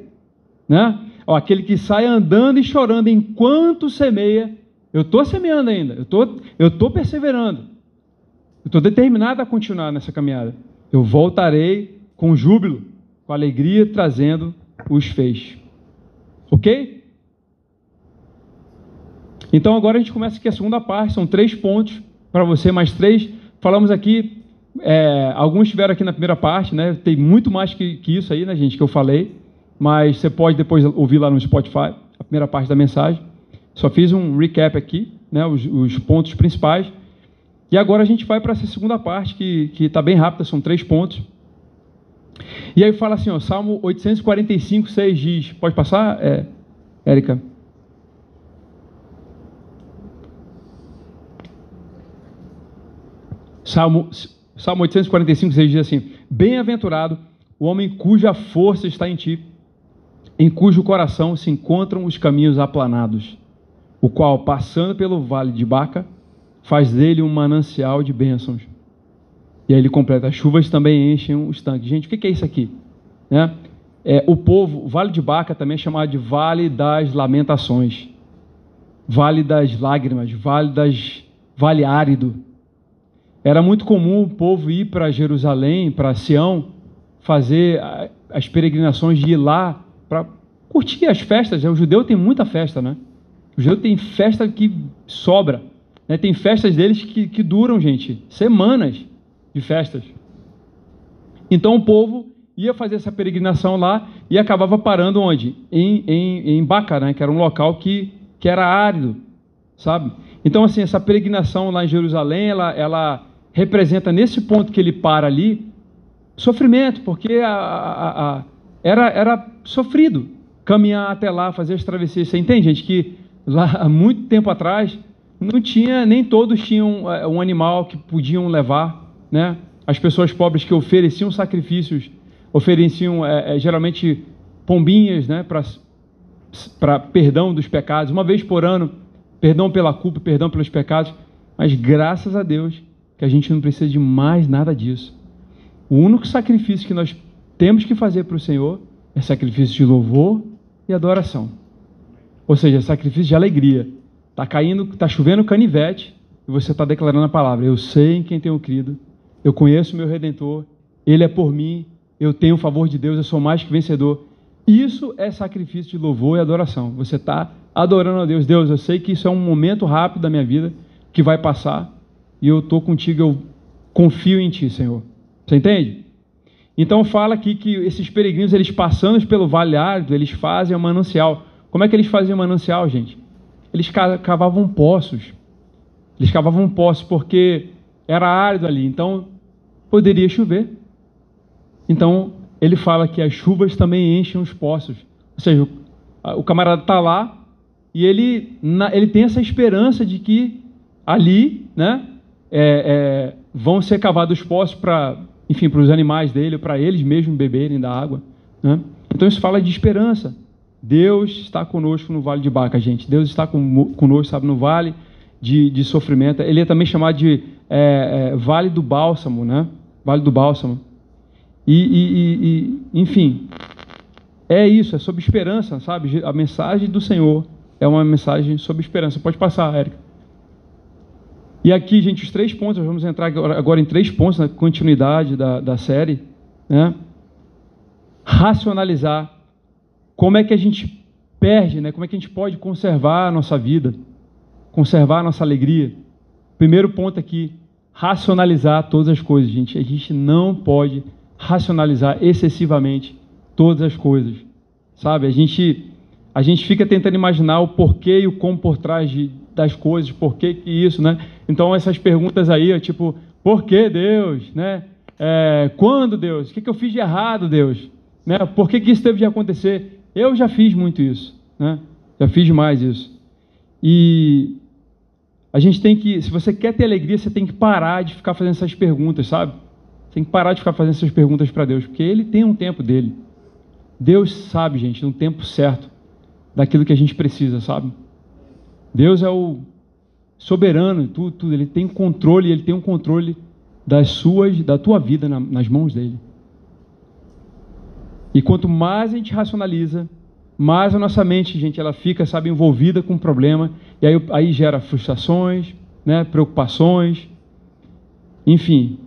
Né? Ó, aquele que sai andando e chorando enquanto semeia, eu estou semeando ainda, eu tô, estou perseverando. Eu estou determinado a continuar nessa caminhada. Eu voltarei com júbilo, com alegria, trazendo os feixes. Ok? Então agora a gente começa aqui a segunda parte, são três pontos para você, mais três. Falamos aqui, é, alguns estiveram aqui na primeira parte, né? Tem muito mais que, que isso aí, né, gente, que eu falei. Mas você pode depois ouvir lá no Spotify, a primeira parte da mensagem. Só fiz um recap aqui, né? os, os pontos principais. E agora a gente vai para essa segunda parte, que está bem rápida, são três pontos. E aí fala assim, ó, Salmo 845, 6 diz. Pode passar, é, Érica? Salmo, Salmo 845, 6 diz assim: Bem-aventurado o homem cuja força está em ti, em cujo coração se encontram os caminhos aplanados, o qual, passando pelo vale de Baca, faz dele um manancial de bênçãos. E aí ele completa: as chuvas também enchem os tanques. Gente, o que é isso aqui? Né? É, o povo, o Vale de Baca também é chamado de Vale das Lamentações, Vale das Lágrimas, Vale das Vale Árido. Era muito comum o povo ir para Jerusalém, para Sião, fazer as peregrinações de ir lá para curtir as festas. O judeu tem muita festa, né? O judeu tem festa que sobra. Né? Tem festas deles que, que duram, gente, semanas de festas. Então o povo ia fazer essa peregrinação lá e acabava parando onde? Em, em, em Baca, né? que era um local que, que era árido, sabe? Então, assim, essa peregrinação lá em Jerusalém, ela, ela representa nesse ponto que ele para ali, sofrimento, porque a, a, a, era, era sofrido caminhar até lá, fazer as travessias. Você entende, gente, que lá há muito tempo atrás não tinha, nem todos tinham é, um animal que podiam levar, né? As pessoas pobres que ofereciam sacrifícios, ofereciam é, é, geralmente pombinhas, né? Para perdão dos pecados, uma vez por ano, perdão pela culpa, perdão pelos pecados. Mas graças a Deus que a gente não precisa de mais nada disso. O único sacrifício que nós temos que fazer para o Senhor é sacrifício de louvor e adoração. Ou seja, sacrifício de alegria. Está caindo, está chovendo canivete e você está declarando a palavra. Eu sei em quem tenho crido, eu conheço o meu Redentor, Ele é por mim, eu tenho o favor de Deus, eu sou mais que vencedor. Isso é sacrifício de louvor e adoração. Você está adorando a Deus. Deus, eu sei que isso é um momento rápido da minha vida que vai passar e eu estou contigo, eu confio em Ti, Senhor. Você entende? Então fala aqui que esses peregrinos, eles passando pelo vale árido, eles fazem o manancial. Como é que eles faziam manancial, gente? Eles cavavam poços. Eles cavavam poços porque era árido ali, então poderia chover. Então ele fala que as chuvas também enchem os poços. Ou seja, o camarada está lá e ele, ele tem essa esperança de que ali né, é, é, vão ser cavados poços para enfim, para os animais dele, para eles mesmos beberem da água. Né? Então isso fala de esperança. Deus está conosco no vale de Baca, gente. Deus está conosco, sabe, no vale de, de sofrimento. Ele é também chamado de é, é, Vale do Bálsamo, né? Vale do Bálsamo. E, e, e, enfim, é isso, é sobre esperança, sabe? A mensagem do Senhor é uma mensagem sobre esperança. Pode passar, Érica. E aqui, gente, os três pontos, nós vamos entrar agora em três pontos na continuidade da, da série. Né? Racionalizar como é que a gente perde, né? como é que a gente pode conservar a nossa vida, conservar a nossa alegria. Primeiro ponto aqui, racionalizar todas as coisas, gente. A gente não pode racionalizar excessivamente todas as coisas, sabe? A gente, a gente fica tentando imaginar o porquê e o como por trás de, das coisas, por que, que isso, né? Então essas perguntas aí, tipo, por que Deus, né? É, quando Deus? O que, que eu fiz de errado, Deus? Né? Por que, que isso teve de acontecer? Eu já fiz muito isso, né? Já fiz demais isso. E a gente tem que, se você quer ter alegria, você tem que parar de ficar fazendo essas perguntas, sabe? Tem que parar de ficar fazendo essas perguntas para Deus, porque Ele tem um tempo dele. Deus sabe, gente, no tempo certo daquilo que a gente precisa, sabe? Deus é o soberano, tudo, tudo. Ele tem controle, ele tem um controle das suas, da tua vida na, nas mãos dele. E quanto mais a gente racionaliza, mais a nossa mente, gente, ela fica, sabe, envolvida com o problema, e aí, aí gera frustrações, né, preocupações, enfim.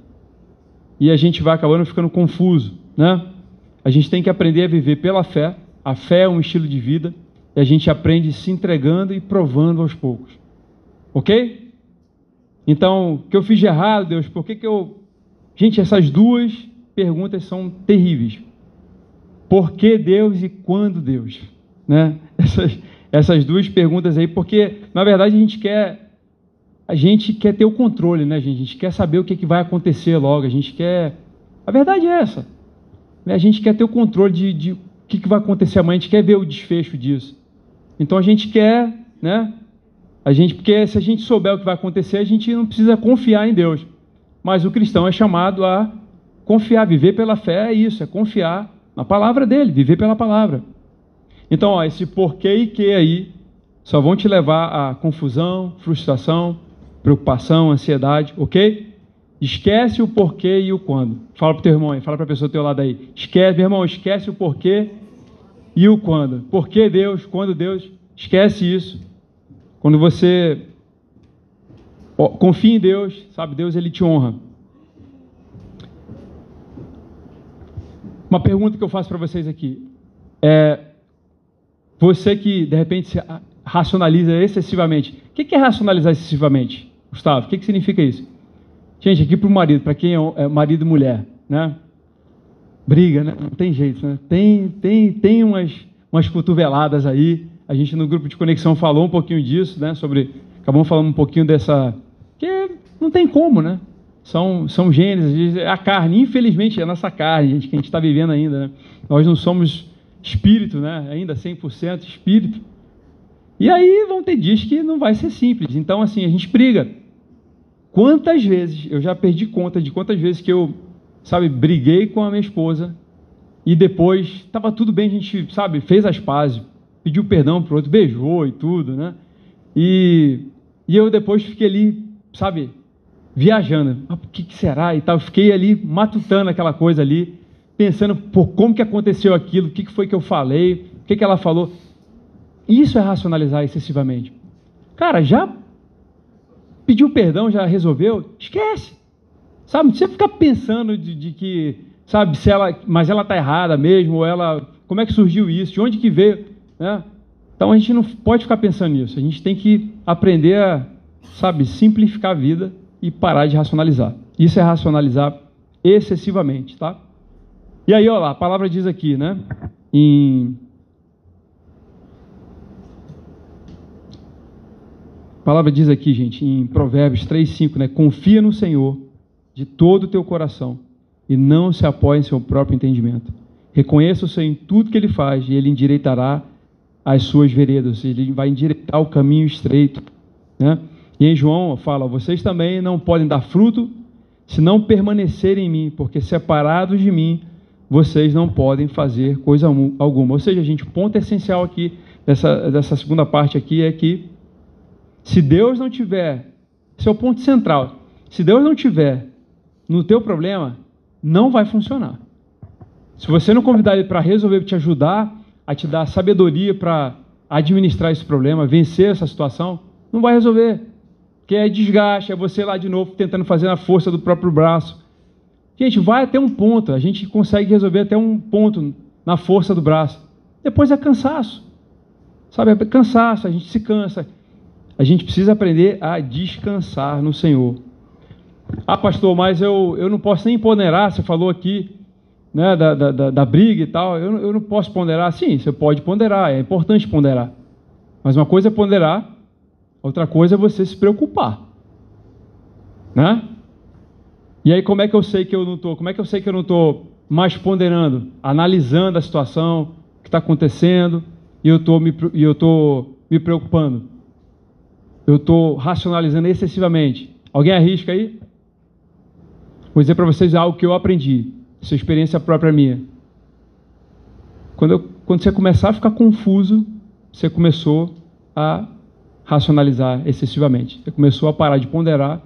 E a gente vai acabando ficando confuso, né? A gente tem que aprender a viver pela fé. A fé é um estilo de vida e a gente aprende se entregando e provando aos poucos. Ok? Então, o que eu fiz de errado, Deus? Por que, que eu. Gente, essas duas perguntas são terríveis. Por que Deus e quando Deus? Né? <laughs> Essas, essas duas perguntas aí, porque na verdade a gente quer a gente quer ter o controle, né, gente? A gente quer saber o que, que vai acontecer logo. A gente quer. A verdade é essa. Né? A gente quer ter o controle de, de o que, que vai acontecer amanhã. A gente quer ver o desfecho disso. Então a gente quer, né? A gente, porque se a gente souber o que vai acontecer, a gente não precisa confiar em Deus. Mas o cristão é chamado a confiar, viver pela fé é isso, é confiar na palavra dele, viver pela palavra. Então, ó, esse porquê e que aí só vão te levar a confusão, frustração, preocupação, ansiedade, ok? Esquece o porquê e o quando. Fala para o teu irmão aí, fala para a pessoa do teu lado aí. Esquece, meu irmão, esquece o porquê e o quando. Por que Deus, quando Deus, esquece isso. Quando você confia em Deus, sabe, Deus ele te honra. Uma pergunta que eu faço para vocês aqui é você que de repente se racionaliza excessivamente. O que é racionalizar excessivamente, Gustavo? O que, significa isso? Gente, aqui para o marido, para quem é, é marido e mulher, né? Briga, né? Não tem jeito, né? Tem, tem, tem umas, umas cotoveladas aí. A gente no grupo de conexão falou um pouquinho disso, né? Sobre, acabamos falando um pouquinho dessa que não tem como, né? São, são genes, a carne, infelizmente, é a nossa carne, gente, que a gente está vivendo ainda, né? Nós não somos espírito, né? Ainda 100% espírito. E aí vão ter dias que não vai ser simples. Então, assim, a gente briga. Quantas vezes, eu já perdi conta de quantas vezes que eu, sabe, briguei com a minha esposa e depois estava tudo bem, a gente, sabe, fez as pazes, pediu perdão para o outro, beijou e tudo, né? E, e eu depois fiquei ali, sabe, viajando. Ah, o que, que será e tal. Fiquei ali matutando aquela coisa ali pensando por como que aconteceu aquilo, o que, que foi que eu falei, o que, que ela falou. Isso é racionalizar excessivamente. Cara, já pediu perdão, já resolveu? Esquece. Sabe, você fica pensando de, de, que, sabe, se ela, mas ela está errada mesmo, ou ela, como é que surgiu isso, de onde que veio, né? Então a gente não pode ficar pensando nisso. A gente tem que aprender a, sabe, simplificar a vida e parar de racionalizar. Isso é racionalizar excessivamente, tá? E aí, olha lá, a palavra diz aqui, né? Em. A palavra diz aqui, gente, em Provérbios 3, 5, né? Confia no Senhor de todo o teu coração e não se apoie em seu próprio entendimento. Reconheça o Senhor em tudo que ele faz e ele endireitará as suas veredas, ele vai endireitar o caminho estreito, né? E em João fala: vocês também não podem dar fruto se não permanecerem em mim, porque separados de mim vocês não podem fazer coisa alguma. Ou seja, gente, o ponto essencial aqui dessa, dessa segunda parte aqui é que se Deus não tiver, esse é o ponto central. Se Deus não tiver no teu problema, não vai funcionar. Se você não convidar ele para resolver, te ajudar, a te dar sabedoria para administrar esse problema, vencer essa situação, não vai resolver. Porque é desgaste, é você lá de novo tentando fazer na força do próprio braço. Gente, vai até um ponto, a gente consegue resolver até um ponto na força do braço. Depois é cansaço. Sabe, é cansaço, a gente se cansa. A gente precisa aprender a descansar no Senhor. Ah, pastor, mas eu, eu não posso nem ponderar, você falou aqui né, da, da, da briga e tal, eu, eu não posso ponderar. Sim, você pode ponderar, é importante ponderar. Mas uma coisa é ponderar, outra coisa é você se preocupar. Né? E aí, como é que eu sei que eu não estou? Como é que eu sei que eu não estou mais ponderando, analisando a situação, que está acontecendo, e eu estou me, eu tô me preocupando? Eu estou racionalizando excessivamente. Alguém arrisca aí? Vou dizer para vocês algo que eu aprendi, essa é experiência própria minha. Quando, eu, quando você começar a ficar confuso, você começou a racionalizar excessivamente. Você começou a parar de ponderar,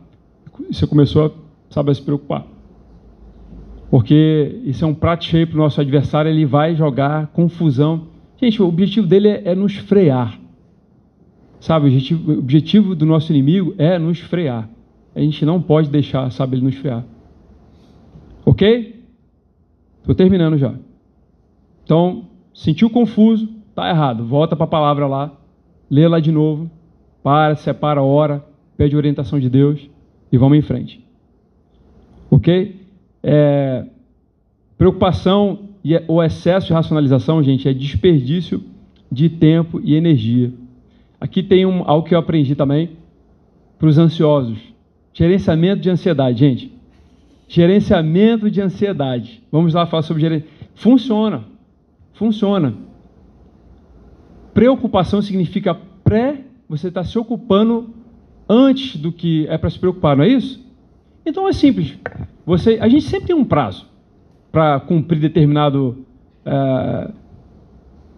você começou a sabe se preocupar. Porque isso é um prato cheio para o nosso adversário, ele vai jogar confusão. Gente, o objetivo dele é, é nos frear. Sabe, o objetivo, o objetivo, do nosso inimigo é nos frear. A gente não pode deixar, sabe, ele nos frear. Ok? Estou terminando já. Então, sentiu confuso, tá errado. Volta para a palavra lá, lê lá de novo, para, separa, ora, pede orientação de Deus e vamos em frente. Ok? É, preocupação e o excesso de racionalização, gente, é desperdício de tempo e energia. Aqui tem um, algo que eu aprendi também. para os ansiosos. Gerenciamento de ansiedade, gente. Gerenciamento de ansiedade. Vamos lá falar sobre gerenciamento. Funciona. Funciona. Preocupação significa pré, você está se ocupando antes do que é para se preocupar, não é isso? Então é simples. Você, a gente sempre tem um prazo para cumprir determinado, é,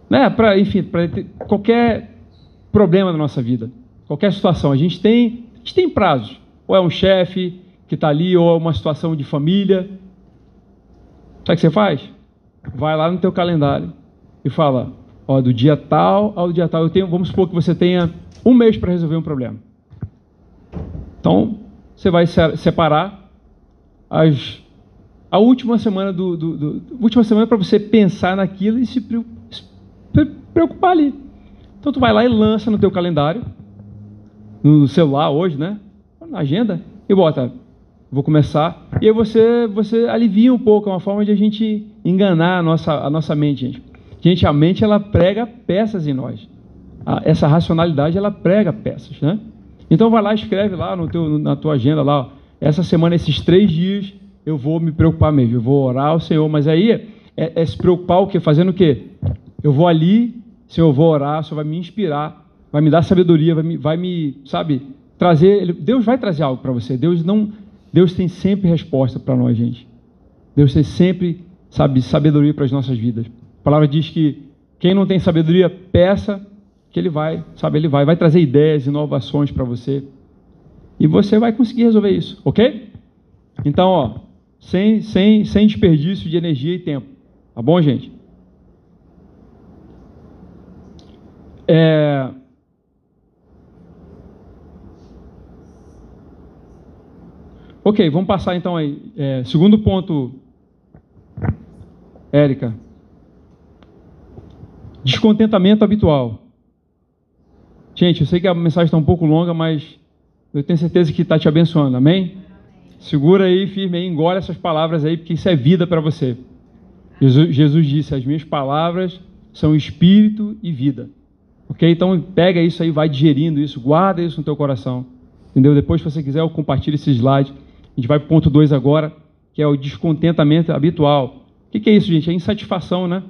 né, para enfim, para qualquer problema da nossa vida, qualquer situação. A gente tem, a gente tem prazo. Ou é um chefe que está ali, ou é uma situação de família. Sabe o que você faz? Vai lá no teu calendário e fala, ó, do dia tal ao dia tal, eu tenho, vamos supor que você tenha um mês para resolver um problema. Então, você vai separar as, a última semana do, do, do última semana para você pensar naquilo e se preocupar ali. Então tu vai lá e lança no teu calendário, no celular hoje, né? Na agenda e bota, vou começar. E aí você você alivia um pouco, é uma forma de a gente enganar a nossa a nossa mente, gente. Gente, a mente ela prega peças em nós. Essa racionalidade ela prega peças, né? Então vai lá, escreve lá no teu, na tua agenda lá, ó, essa semana, esses três dias, eu vou me preocupar mesmo, eu vou orar ao Senhor. Mas aí é, é se preocupar o quê? Fazendo o quê? Eu vou ali, Senhor, eu vou orar, o Senhor vai me inspirar, vai me dar sabedoria, vai me, vai me sabe, trazer. Deus vai trazer algo para você. Deus não, Deus tem sempre resposta para nós, gente. Deus tem sempre, sabe, sabedoria para as nossas vidas. A palavra diz que quem não tem sabedoria, peça que ele vai, sabe, ele vai, vai trazer ideias, inovações para você. E você vai conseguir resolver isso, ok? Então, ó, sem, sem, sem desperdício de energia e tempo. Tá bom, gente? É... Ok, vamos passar então aí. É, segundo ponto, Érica. Descontentamento habitual. Gente, eu sei que a mensagem está um pouco longa, mas eu tenho certeza que está te abençoando, amém? Segura aí, firme aí, engole essas palavras aí, porque isso é vida para você. Jesus, Jesus disse: As minhas palavras são espírito e vida. Ok? Então pega isso aí, vai digerindo isso, guarda isso no teu coração. Entendeu? Depois, se você quiser, eu compartilho esse slide. A gente vai para o ponto 2 agora, que é o descontentamento habitual. O que, que é isso, gente? É insatisfação, né?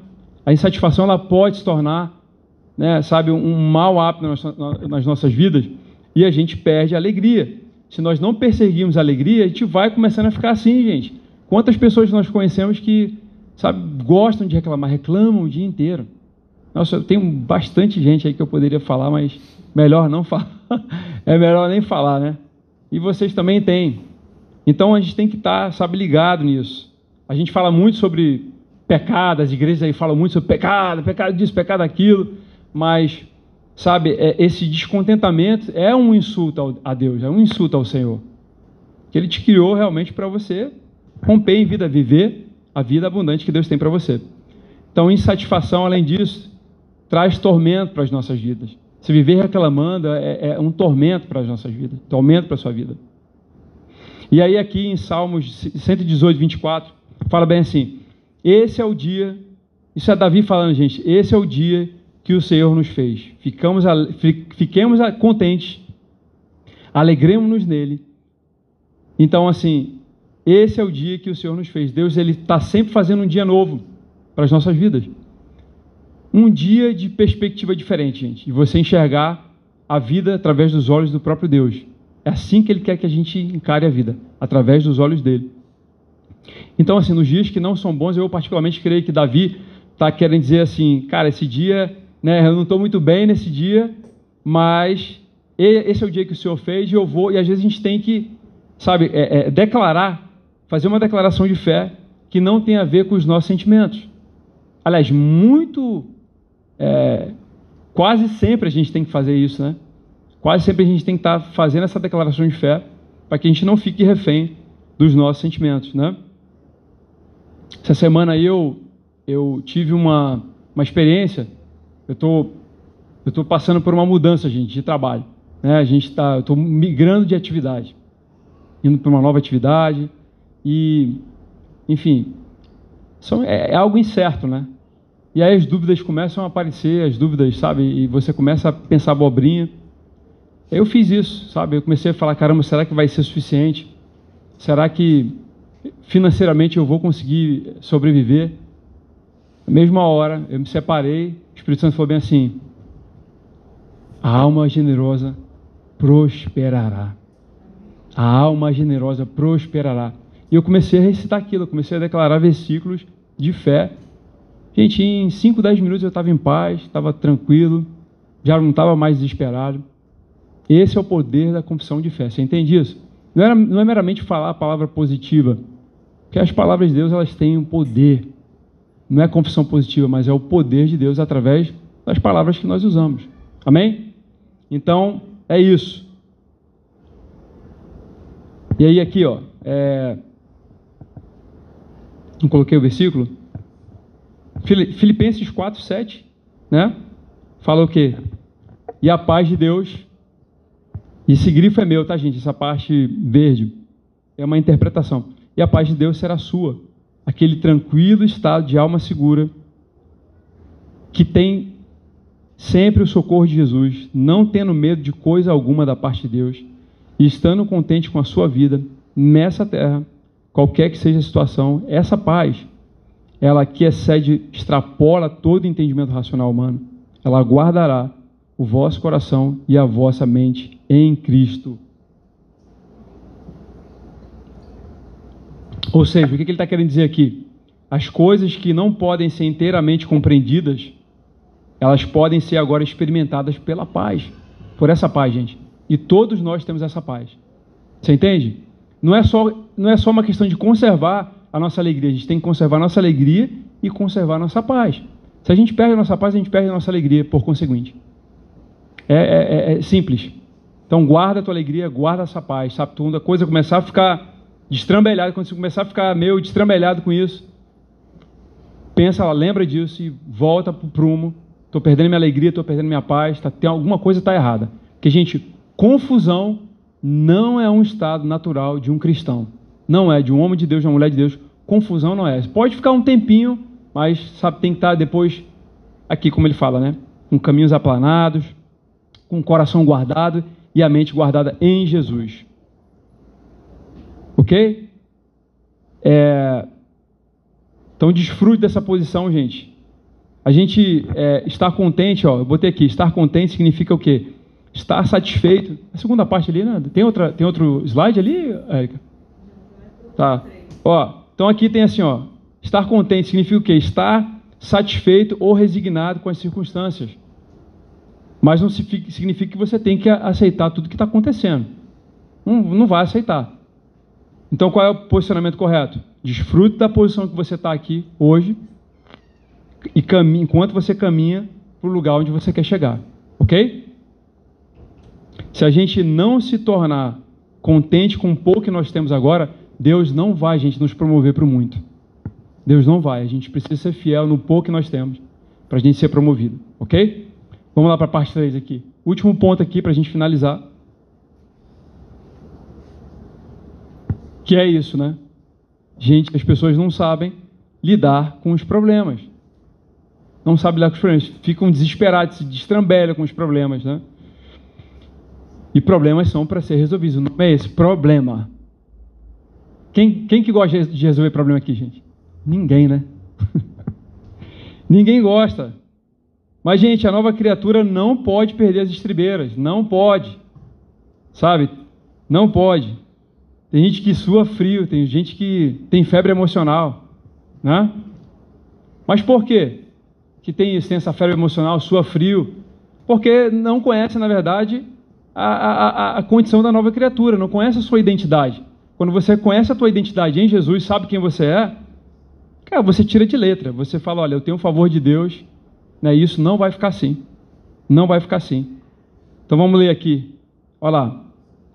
A insatisfação ela pode se tornar né, sabe, um mau hábito nas nossas vidas e a gente perde a alegria. Se nós não perseguirmos a alegria, a gente vai começando a ficar assim, gente. Quantas pessoas nós conhecemos que, sabe, gostam de reclamar, reclamam o dia inteiro. Nossa, eu tenho bastante gente aí que eu poderia falar, mas melhor não <laughs> falar. é melhor nem falar, né? E vocês também têm. Então a gente tem que estar, sabe, ligado nisso. A gente fala muito sobre pecado, as igrejas aí falam muito sobre pecado, pecado disso, pecado aquilo mas, sabe, é, esse descontentamento é um insulto a Deus, é um insulto ao Senhor. Que Ele te criou realmente para você romper em vida, viver a vida abundante que Deus tem para você. Então, insatisfação, além disso, traz tormento para as nossas vidas. Se viver reclamando é, é um tormento para as nossas vidas, tormento para a sua vida. E aí, aqui em Salmos 118, 24, fala bem assim: Esse é o dia, isso é Davi falando, gente, esse é o dia que o Senhor nos fez. Ficamos, fiquemos contentes, alegremos-nos nele. Então, assim, esse é o dia que o Senhor nos fez. Deus ele está sempre fazendo um dia novo para as nossas vidas. Um dia de perspectiva diferente, gente. De você enxergar a vida através dos olhos do próprio Deus. É assim que Ele quer que a gente encare a vida, através dos olhos dele. Então, assim, nos dias que não são bons, eu particularmente creio que Davi está querendo dizer assim, cara, esse dia né? Eu não estou muito bem nesse dia, mas esse é o dia que o Senhor fez e eu vou. E às vezes a gente tem que, sabe, é, é, declarar, fazer uma declaração de fé que não tem a ver com os nossos sentimentos. Aliás, muito, é, quase sempre a gente tem que fazer isso, né? Quase sempre a gente tem que estar tá fazendo essa declaração de fé para que a gente não fique refém dos nossos sentimentos, né? Essa semana eu, eu tive uma, uma experiência eu tô, estou passando por uma mudança, gente, de trabalho. Né? A gente está, eu estou migrando de atividade, indo para uma nova atividade e, enfim, são, é, é algo incerto, né? E aí as dúvidas começam a aparecer, as dúvidas, sabe? E você começa a pensar abobrinha. Eu fiz isso, sabe? Eu comecei a falar, caramba, será que vai ser suficiente? Será que financeiramente eu vou conseguir sobreviver? Na mesma hora, eu me separei, Espírito Santo falou bem assim: a alma generosa prosperará. A alma generosa prosperará. E eu comecei a recitar aquilo, eu comecei a declarar versículos de fé. Gente, em 5, 10 minutos eu estava em paz, estava tranquilo, já não estava mais desesperado. Esse é o poder da confissão de fé. Você entende isso? Não, era, não é meramente falar a palavra positiva, porque as palavras de Deus elas têm um poder. Não é confissão positiva, mas é o poder de Deus através das palavras que nós usamos. Amém? Então, é isso. E aí, aqui, ó. É... Não coloquei o versículo? Filipenses 4, 7, né? Fala o quê? E a paz de Deus. Esse grifo é meu, tá, gente? Essa parte verde é uma interpretação. E a paz de Deus será sua. Aquele tranquilo estado de alma segura que tem sempre o socorro de Jesus, não tendo medo de coisa alguma da parte de Deus e estando contente com a sua vida nessa terra, qualquer que seja a situação, essa paz, ela que excede, extrapola todo entendimento racional humano, ela guardará o vosso coração e a vossa mente em Cristo. Ou seja, o que ele está querendo dizer aqui? As coisas que não podem ser inteiramente compreendidas, elas podem ser agora experimentadas pela paz. Por essa paz, gente. E todos nós temos essa paz. Você entende? Não é só, não é só uma questão de conservar a nossa alegria. A gente tem que conservar a nossa alegria e conservar a nossa paz. Se a gente perde a nossa paz, a gente perde a nossa alegria, por conseguinte. É, é, é, é simples. Então guarda a tua alegria, guarda essa paz, sabe? Quando a coisa começar a ficar destrambelhada, quando você começar a ficar meio destrambelhado com isso, pensa lá, lembra disso e volta para o prumo. Estou perdendo minha alegria, estou perdendo minha paz, tá, tem alguma coisa está errada. Porque, gente, confusão não é um estado natural de um cristão. Não é de um homem de Deus, de uma mulher de Deus. Confusão não é. Pode ficar um tempinho, mas sabe, tem que estar depois aqui, como ele fala, né? Com caminhos aplanados, com o coração guardado e a mente guardada em Jesus. Ok? É... Então desfrute dessa posição, gente. A gente é, estar contente, ó, eu botei aqui, estar contente significa o quê? Estar satisfeito. A segunda parte ali, né? Tem, outra, tem outro slide ali, Érica? Tá. Ó, então aqui tem assim, ó. Estar contente significa o quê? Estar satisfeito ou resignado com as circunstâncias. Mas não significa que você tem que aceitar tudo que está acontecendo. Não, não vai aceitar. Então qual é o posicionamento correto? Desfrute da posição que você está aqui hoje e caminhe, enquanto você caminha para o lugar onde você quer chegar. Ok? Se a gente não se tornar contente com o pouco que nós temos agora, Deus não vai, gente, nos promover para o muito. Deus não vai. A gente precisa ser fiel no pouco que nós temos para a gente ser promovido. Ok? Vamos lá para a parte 3 aqui. Último ponto aqui para a gente finalizar. Que é isso, né? Gente, as pessoas não sabem lidar com os problemas. Não sabem lidar com os problemas. Ficam desesperados, se destrambelham com os problemas, né? E problemas são para ser resolvidos. Não é esse problema. Quem, quem que gosta de resolver problema aqui, gente? Ninguém, né? <laughs> Ninguém gosta. Mas, gente, a nova criatura não pode perder as estribeiras. Não pode. Sabe? Não pode. Tem gente que sua frio, tem gente que tem febre emocional. Né? Mas por quê? Que tem tem essa febre emocional, sua frio? Porque não conhece, na verdade, a, a, a condição da nova criatura, não conhece a sua identidade. Quando você conhece a tua identidade em Jesus, sabe quem você é, cara, você tira de letra. Você fala, olha, eu tenho o favor de Deus, né? isso não vai ficar assim. Não vai ficar assim. Então vamos ler aqui. Olha lá.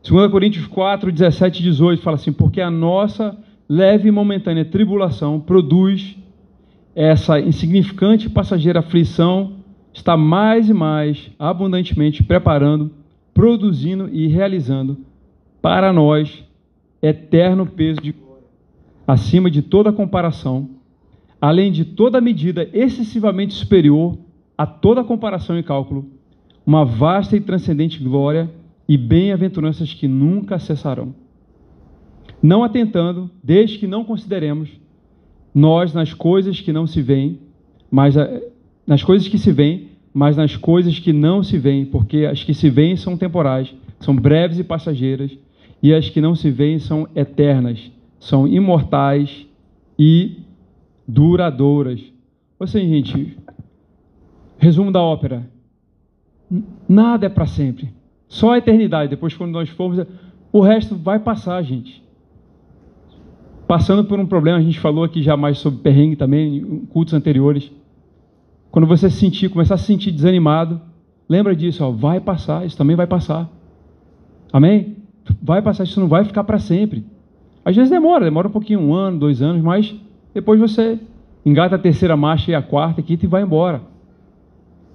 2 Coríntios 4, 17 e 18 fala assim: Porque a nossa leve e momentânea tribulação produz essa insignificante e passageira aflição, está mais e mais abundantemente preparando produzindo e realizando para nós eterno peso de glória, acima de toda comparação, além de toda medida excessivamente superior a toda comparação e cálculo, uma vasta e transcendente glória e bem-aventuranças que nunca cessarão. Não atentando, desde que não consideremos nós nas coisas que não se veem, mas nas coisas que se veem, mas nas coisas que não se veem, porque as que se veem são temporais, são breves e passageiras, e as que não se veem são eternas, são imortais e duradouras. Ou seja, gente, resumo da ópera: nada é para sempre, só a eternidade. Depois, quando nós formos, o resto vai passar, gente. Passando por um problema, a gente falou aqui já mais sobre perrengue também, em cultos anteriores. Quando você se sentir, começar a se sentir desanimado, lembra disso, ó, vai passar, isso também vai passar. Amém? Vai passar, isso não vai ficar para sempre. Às vezes demora, demora um pouquinho, um ano, dois anos, mas depois você engata a terceira marcha e a quarta, quinta e vai embora.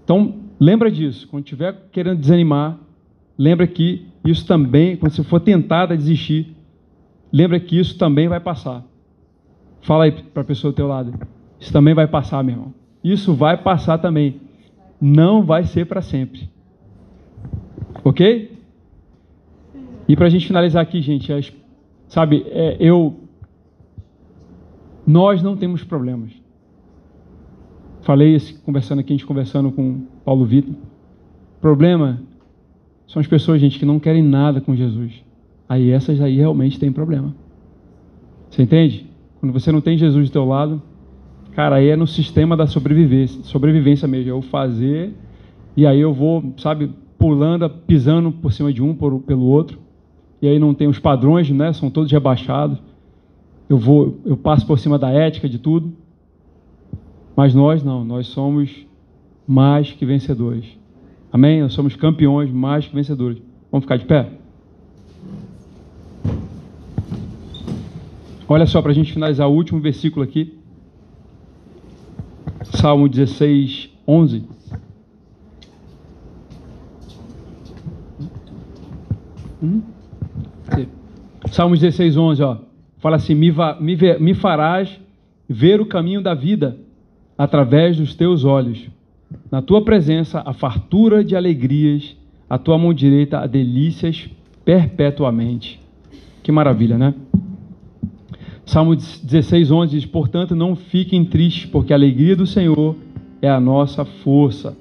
Então, lembra disso. Quando estiver querendo desanimar, lembra que isso também, quando você for tentado a desistir, lembra que isso também vai passar. Fala aí para a pessoa do teu lado. Isso também vai passar, meu irmão. Isso vai passar também. Não vai ser para sempre. Ok? E para a gente finalizar aqui, gente, as, sabe, é, eu. Nós não temos problemas. Falei esse, conversando aqui, a gente conversando com Paulo Vitor. Problema são as pessoas, gente, que não querem nada com Jesus. Aí essas aí realmente têm problema. Você entende? Quando você não tem Jesus do teu lado, cara, aí é no sistema da sobrevivência, sobrevivência mesmo. É o fazer e aí eu vou, sabe, pulando, pisando por cima de um por, pelo outro e aí não tem os padrões, né? São todos rebaixados. Eu vou, eu passo por cima da ética de tudo. Mas nós não, nós somos mais que vencedores. Amém? Nós somos campeões mais que vencedores. Vamos ficar de pé? Olha só, para a gente finalizar o último versículo aqui. Salmo 16, 11. Hum? Salmos 16, 11, ó, fala assim: me, me, me farás ver o caminho da vida através dos teus olhos. Na tua presença, a fartura de alegrias, a tua mão direita, a delícias perpetuamente. Que maravilha, né? Salmo 16, 11 diz: Portanto, não fiquem tristes, porque a alegria do Senhor é a nossa força.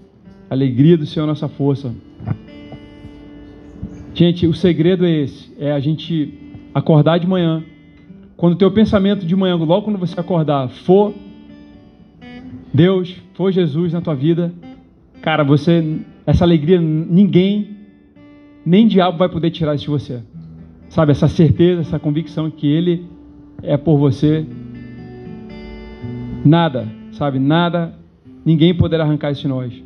A alegria do Senhor é a nossa força. Gente, o segredo é esse: é a gente acordar de manhã. Quando o teu pensamento de manhã, logo quando você acordar, for Deus, for Jesus na tua vida, cara, você essa alegria ninguém nem diabo vai poder tirar isso de você. Sabe, essa certeza, essa convicção que ele é por você. Nada, sabe, nada, ninguém poderá arrancar isso de nós.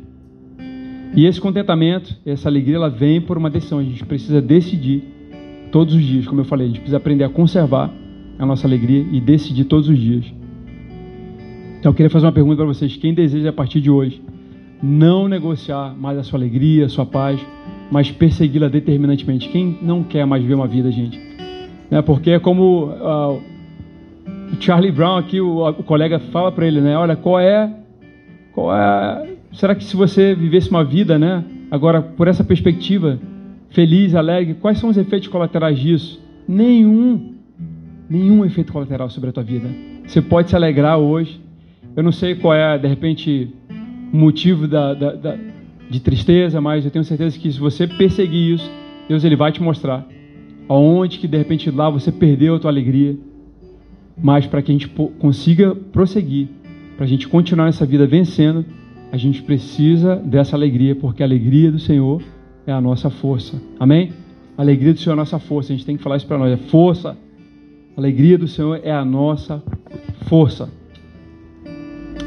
E esse contentamento, essa alegria, ela vem por uma decisão. A gente precisa decidir todos os dias, como eu falei, a gente precisa aprender a conservar a nossa alegria e decidir todos os dias. Então eu queria fazer uma pergunta para vocês: quem deseja a partir de hoje não negociar mais a sua alegria, a sua paz, mas persegui-la determinantemente? Quem não quer mais ver uma vida, gente? Né? Porque é como uh, o Charlie Brown aqui, o, o colega fala para ele, né? Olha, qual é, qual é Será que se você vivesse uma vida, né, agora por essa perspectiva, feliz, alegre, quais são os efeitos colaterais disso? Nenhum. Nenhum efeito colateral sobre a tua vida. Você pode se alegrar hoje. Eu não sei qual é, de repente, o motivo da, da, da, de tristeza, mas eu tenho certeza que se você perseguir isso, Deus ele vai te mostrar aonde que de repente lá você perdeu a tua alegria. Mas para que a gente consiga prosseguir, para a gente continuar nessa vida vencendo, a gente precisa dessa alegria, porque a alegria do Senhor é a nossa força. Amém? A alegria do Senhor é a nossa força. A gente tem que falar isso para nós. É força. A alegria do Senhor é a nossa força.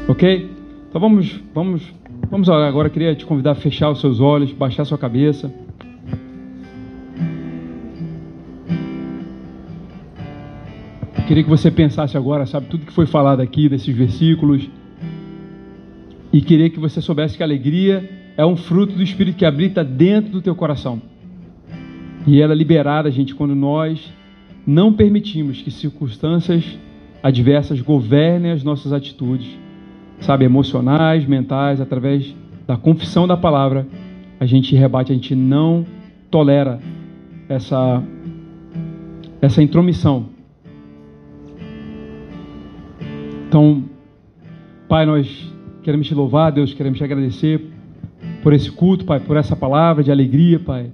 Ok? Então vamos, vamos, vamos orar. Agora eu queria te convidar a fechar os seus olhos, baixar sua cabeça. Eu queria que você pensasse agora, sabe, tudo que foi falado aqui, desses versículos e queria que você soubesse que a alegria é um fruto do Espírito que habita dentro do teu coração. E ela é liberada, gente, quando nós não permitimos que circunstâncias adversas governem as nossas atitudes, sabe, emocionais, mentais, através da confissão da palavra, a gente rebate, a gente não tolera essa, essa intromissão. Então, Pai, nós queremos te louvar, Deus, queremos te agradecer por esse culto, Pai, por essa palavra de alegria, Pai.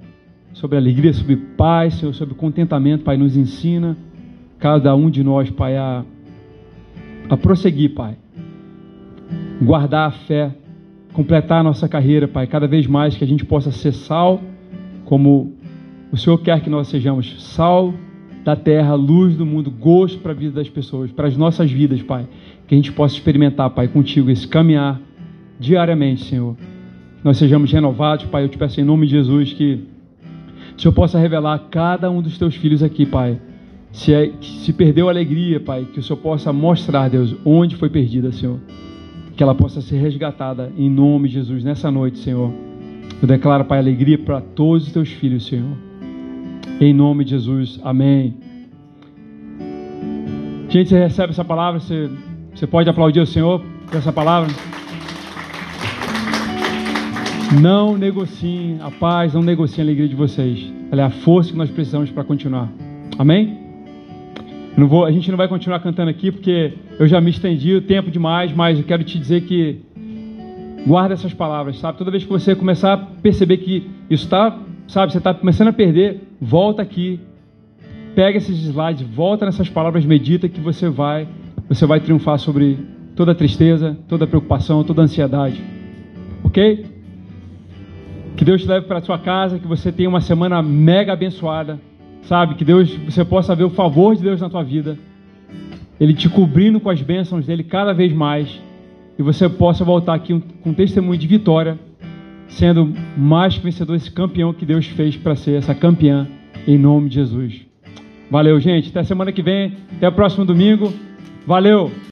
Sobre alegria, sobre paz, Senhor, sobre contentamento, Pai. Nos ensina, cada um de nós, Pai, a, a prosseguir, Pai. Guardar a fé, completar a nossa carreira, Pai. Cada vez mais que a gente possa ser sal, como o Senhor quer que nós sejamos sal da terra, luz do mundo, gosto para a vida das pessoas, para as nossas vidas, Pai. Que a gente possa experimentar, Pai, contigo esse caminhar diariamente, Senhor nós sejamos renovados, Pai. Eu te peço em nome de Jesus que o Senhor possa revelar a cada um dos teus filhos aqui, Pai. Se, é, se perdeu a alegria, Pai, que o Senhor possa mostrar, Deus, onde foi perdida, Senhor. Que ela possa ser resgatada em nome de Jesus nessa noite, Senhor. Eu declaro, Pai, alegria para todos os teus filhos, Senhor. Em nome de Jesus. Amém. Gente, você recebe essa palavra, você, você pode aplaudir o Senhor por essa palavra? Não negociem a paz, não negociem a alegria de vocês. Ela é a força que nós precisamos para continuar. Amém? Vou, a gente não vai continuar cantando aqui porque eu já me estendi o tempo demais, mas eu quero te dizer que guarda essas palavras, sabe? Toda vez que você começar a perceber que isso está, sabe, você está começando a perder, volta aqui, pega esses slides, volta nessas palavras, medita que você vai, você vai triunfar sobre toda tristeza, toda preocupação, toda ansiedade. Ok? Que Deus te leve para a sua casa, que você tenha uma semana mega abençoada, sabe? Que Deus, você possa ver o favor de Deus na tua vida, Ele te cobrindo com as bênçãos dele cada vez mais, e você possa voltar aqui com testemunho de vitória, sendo mais vencedor, esse campeão que Deus fez para ser essa campeã, em nome de Jesus. Valeu, gente. Até semana que vem, até o próximo domingo. Valeu!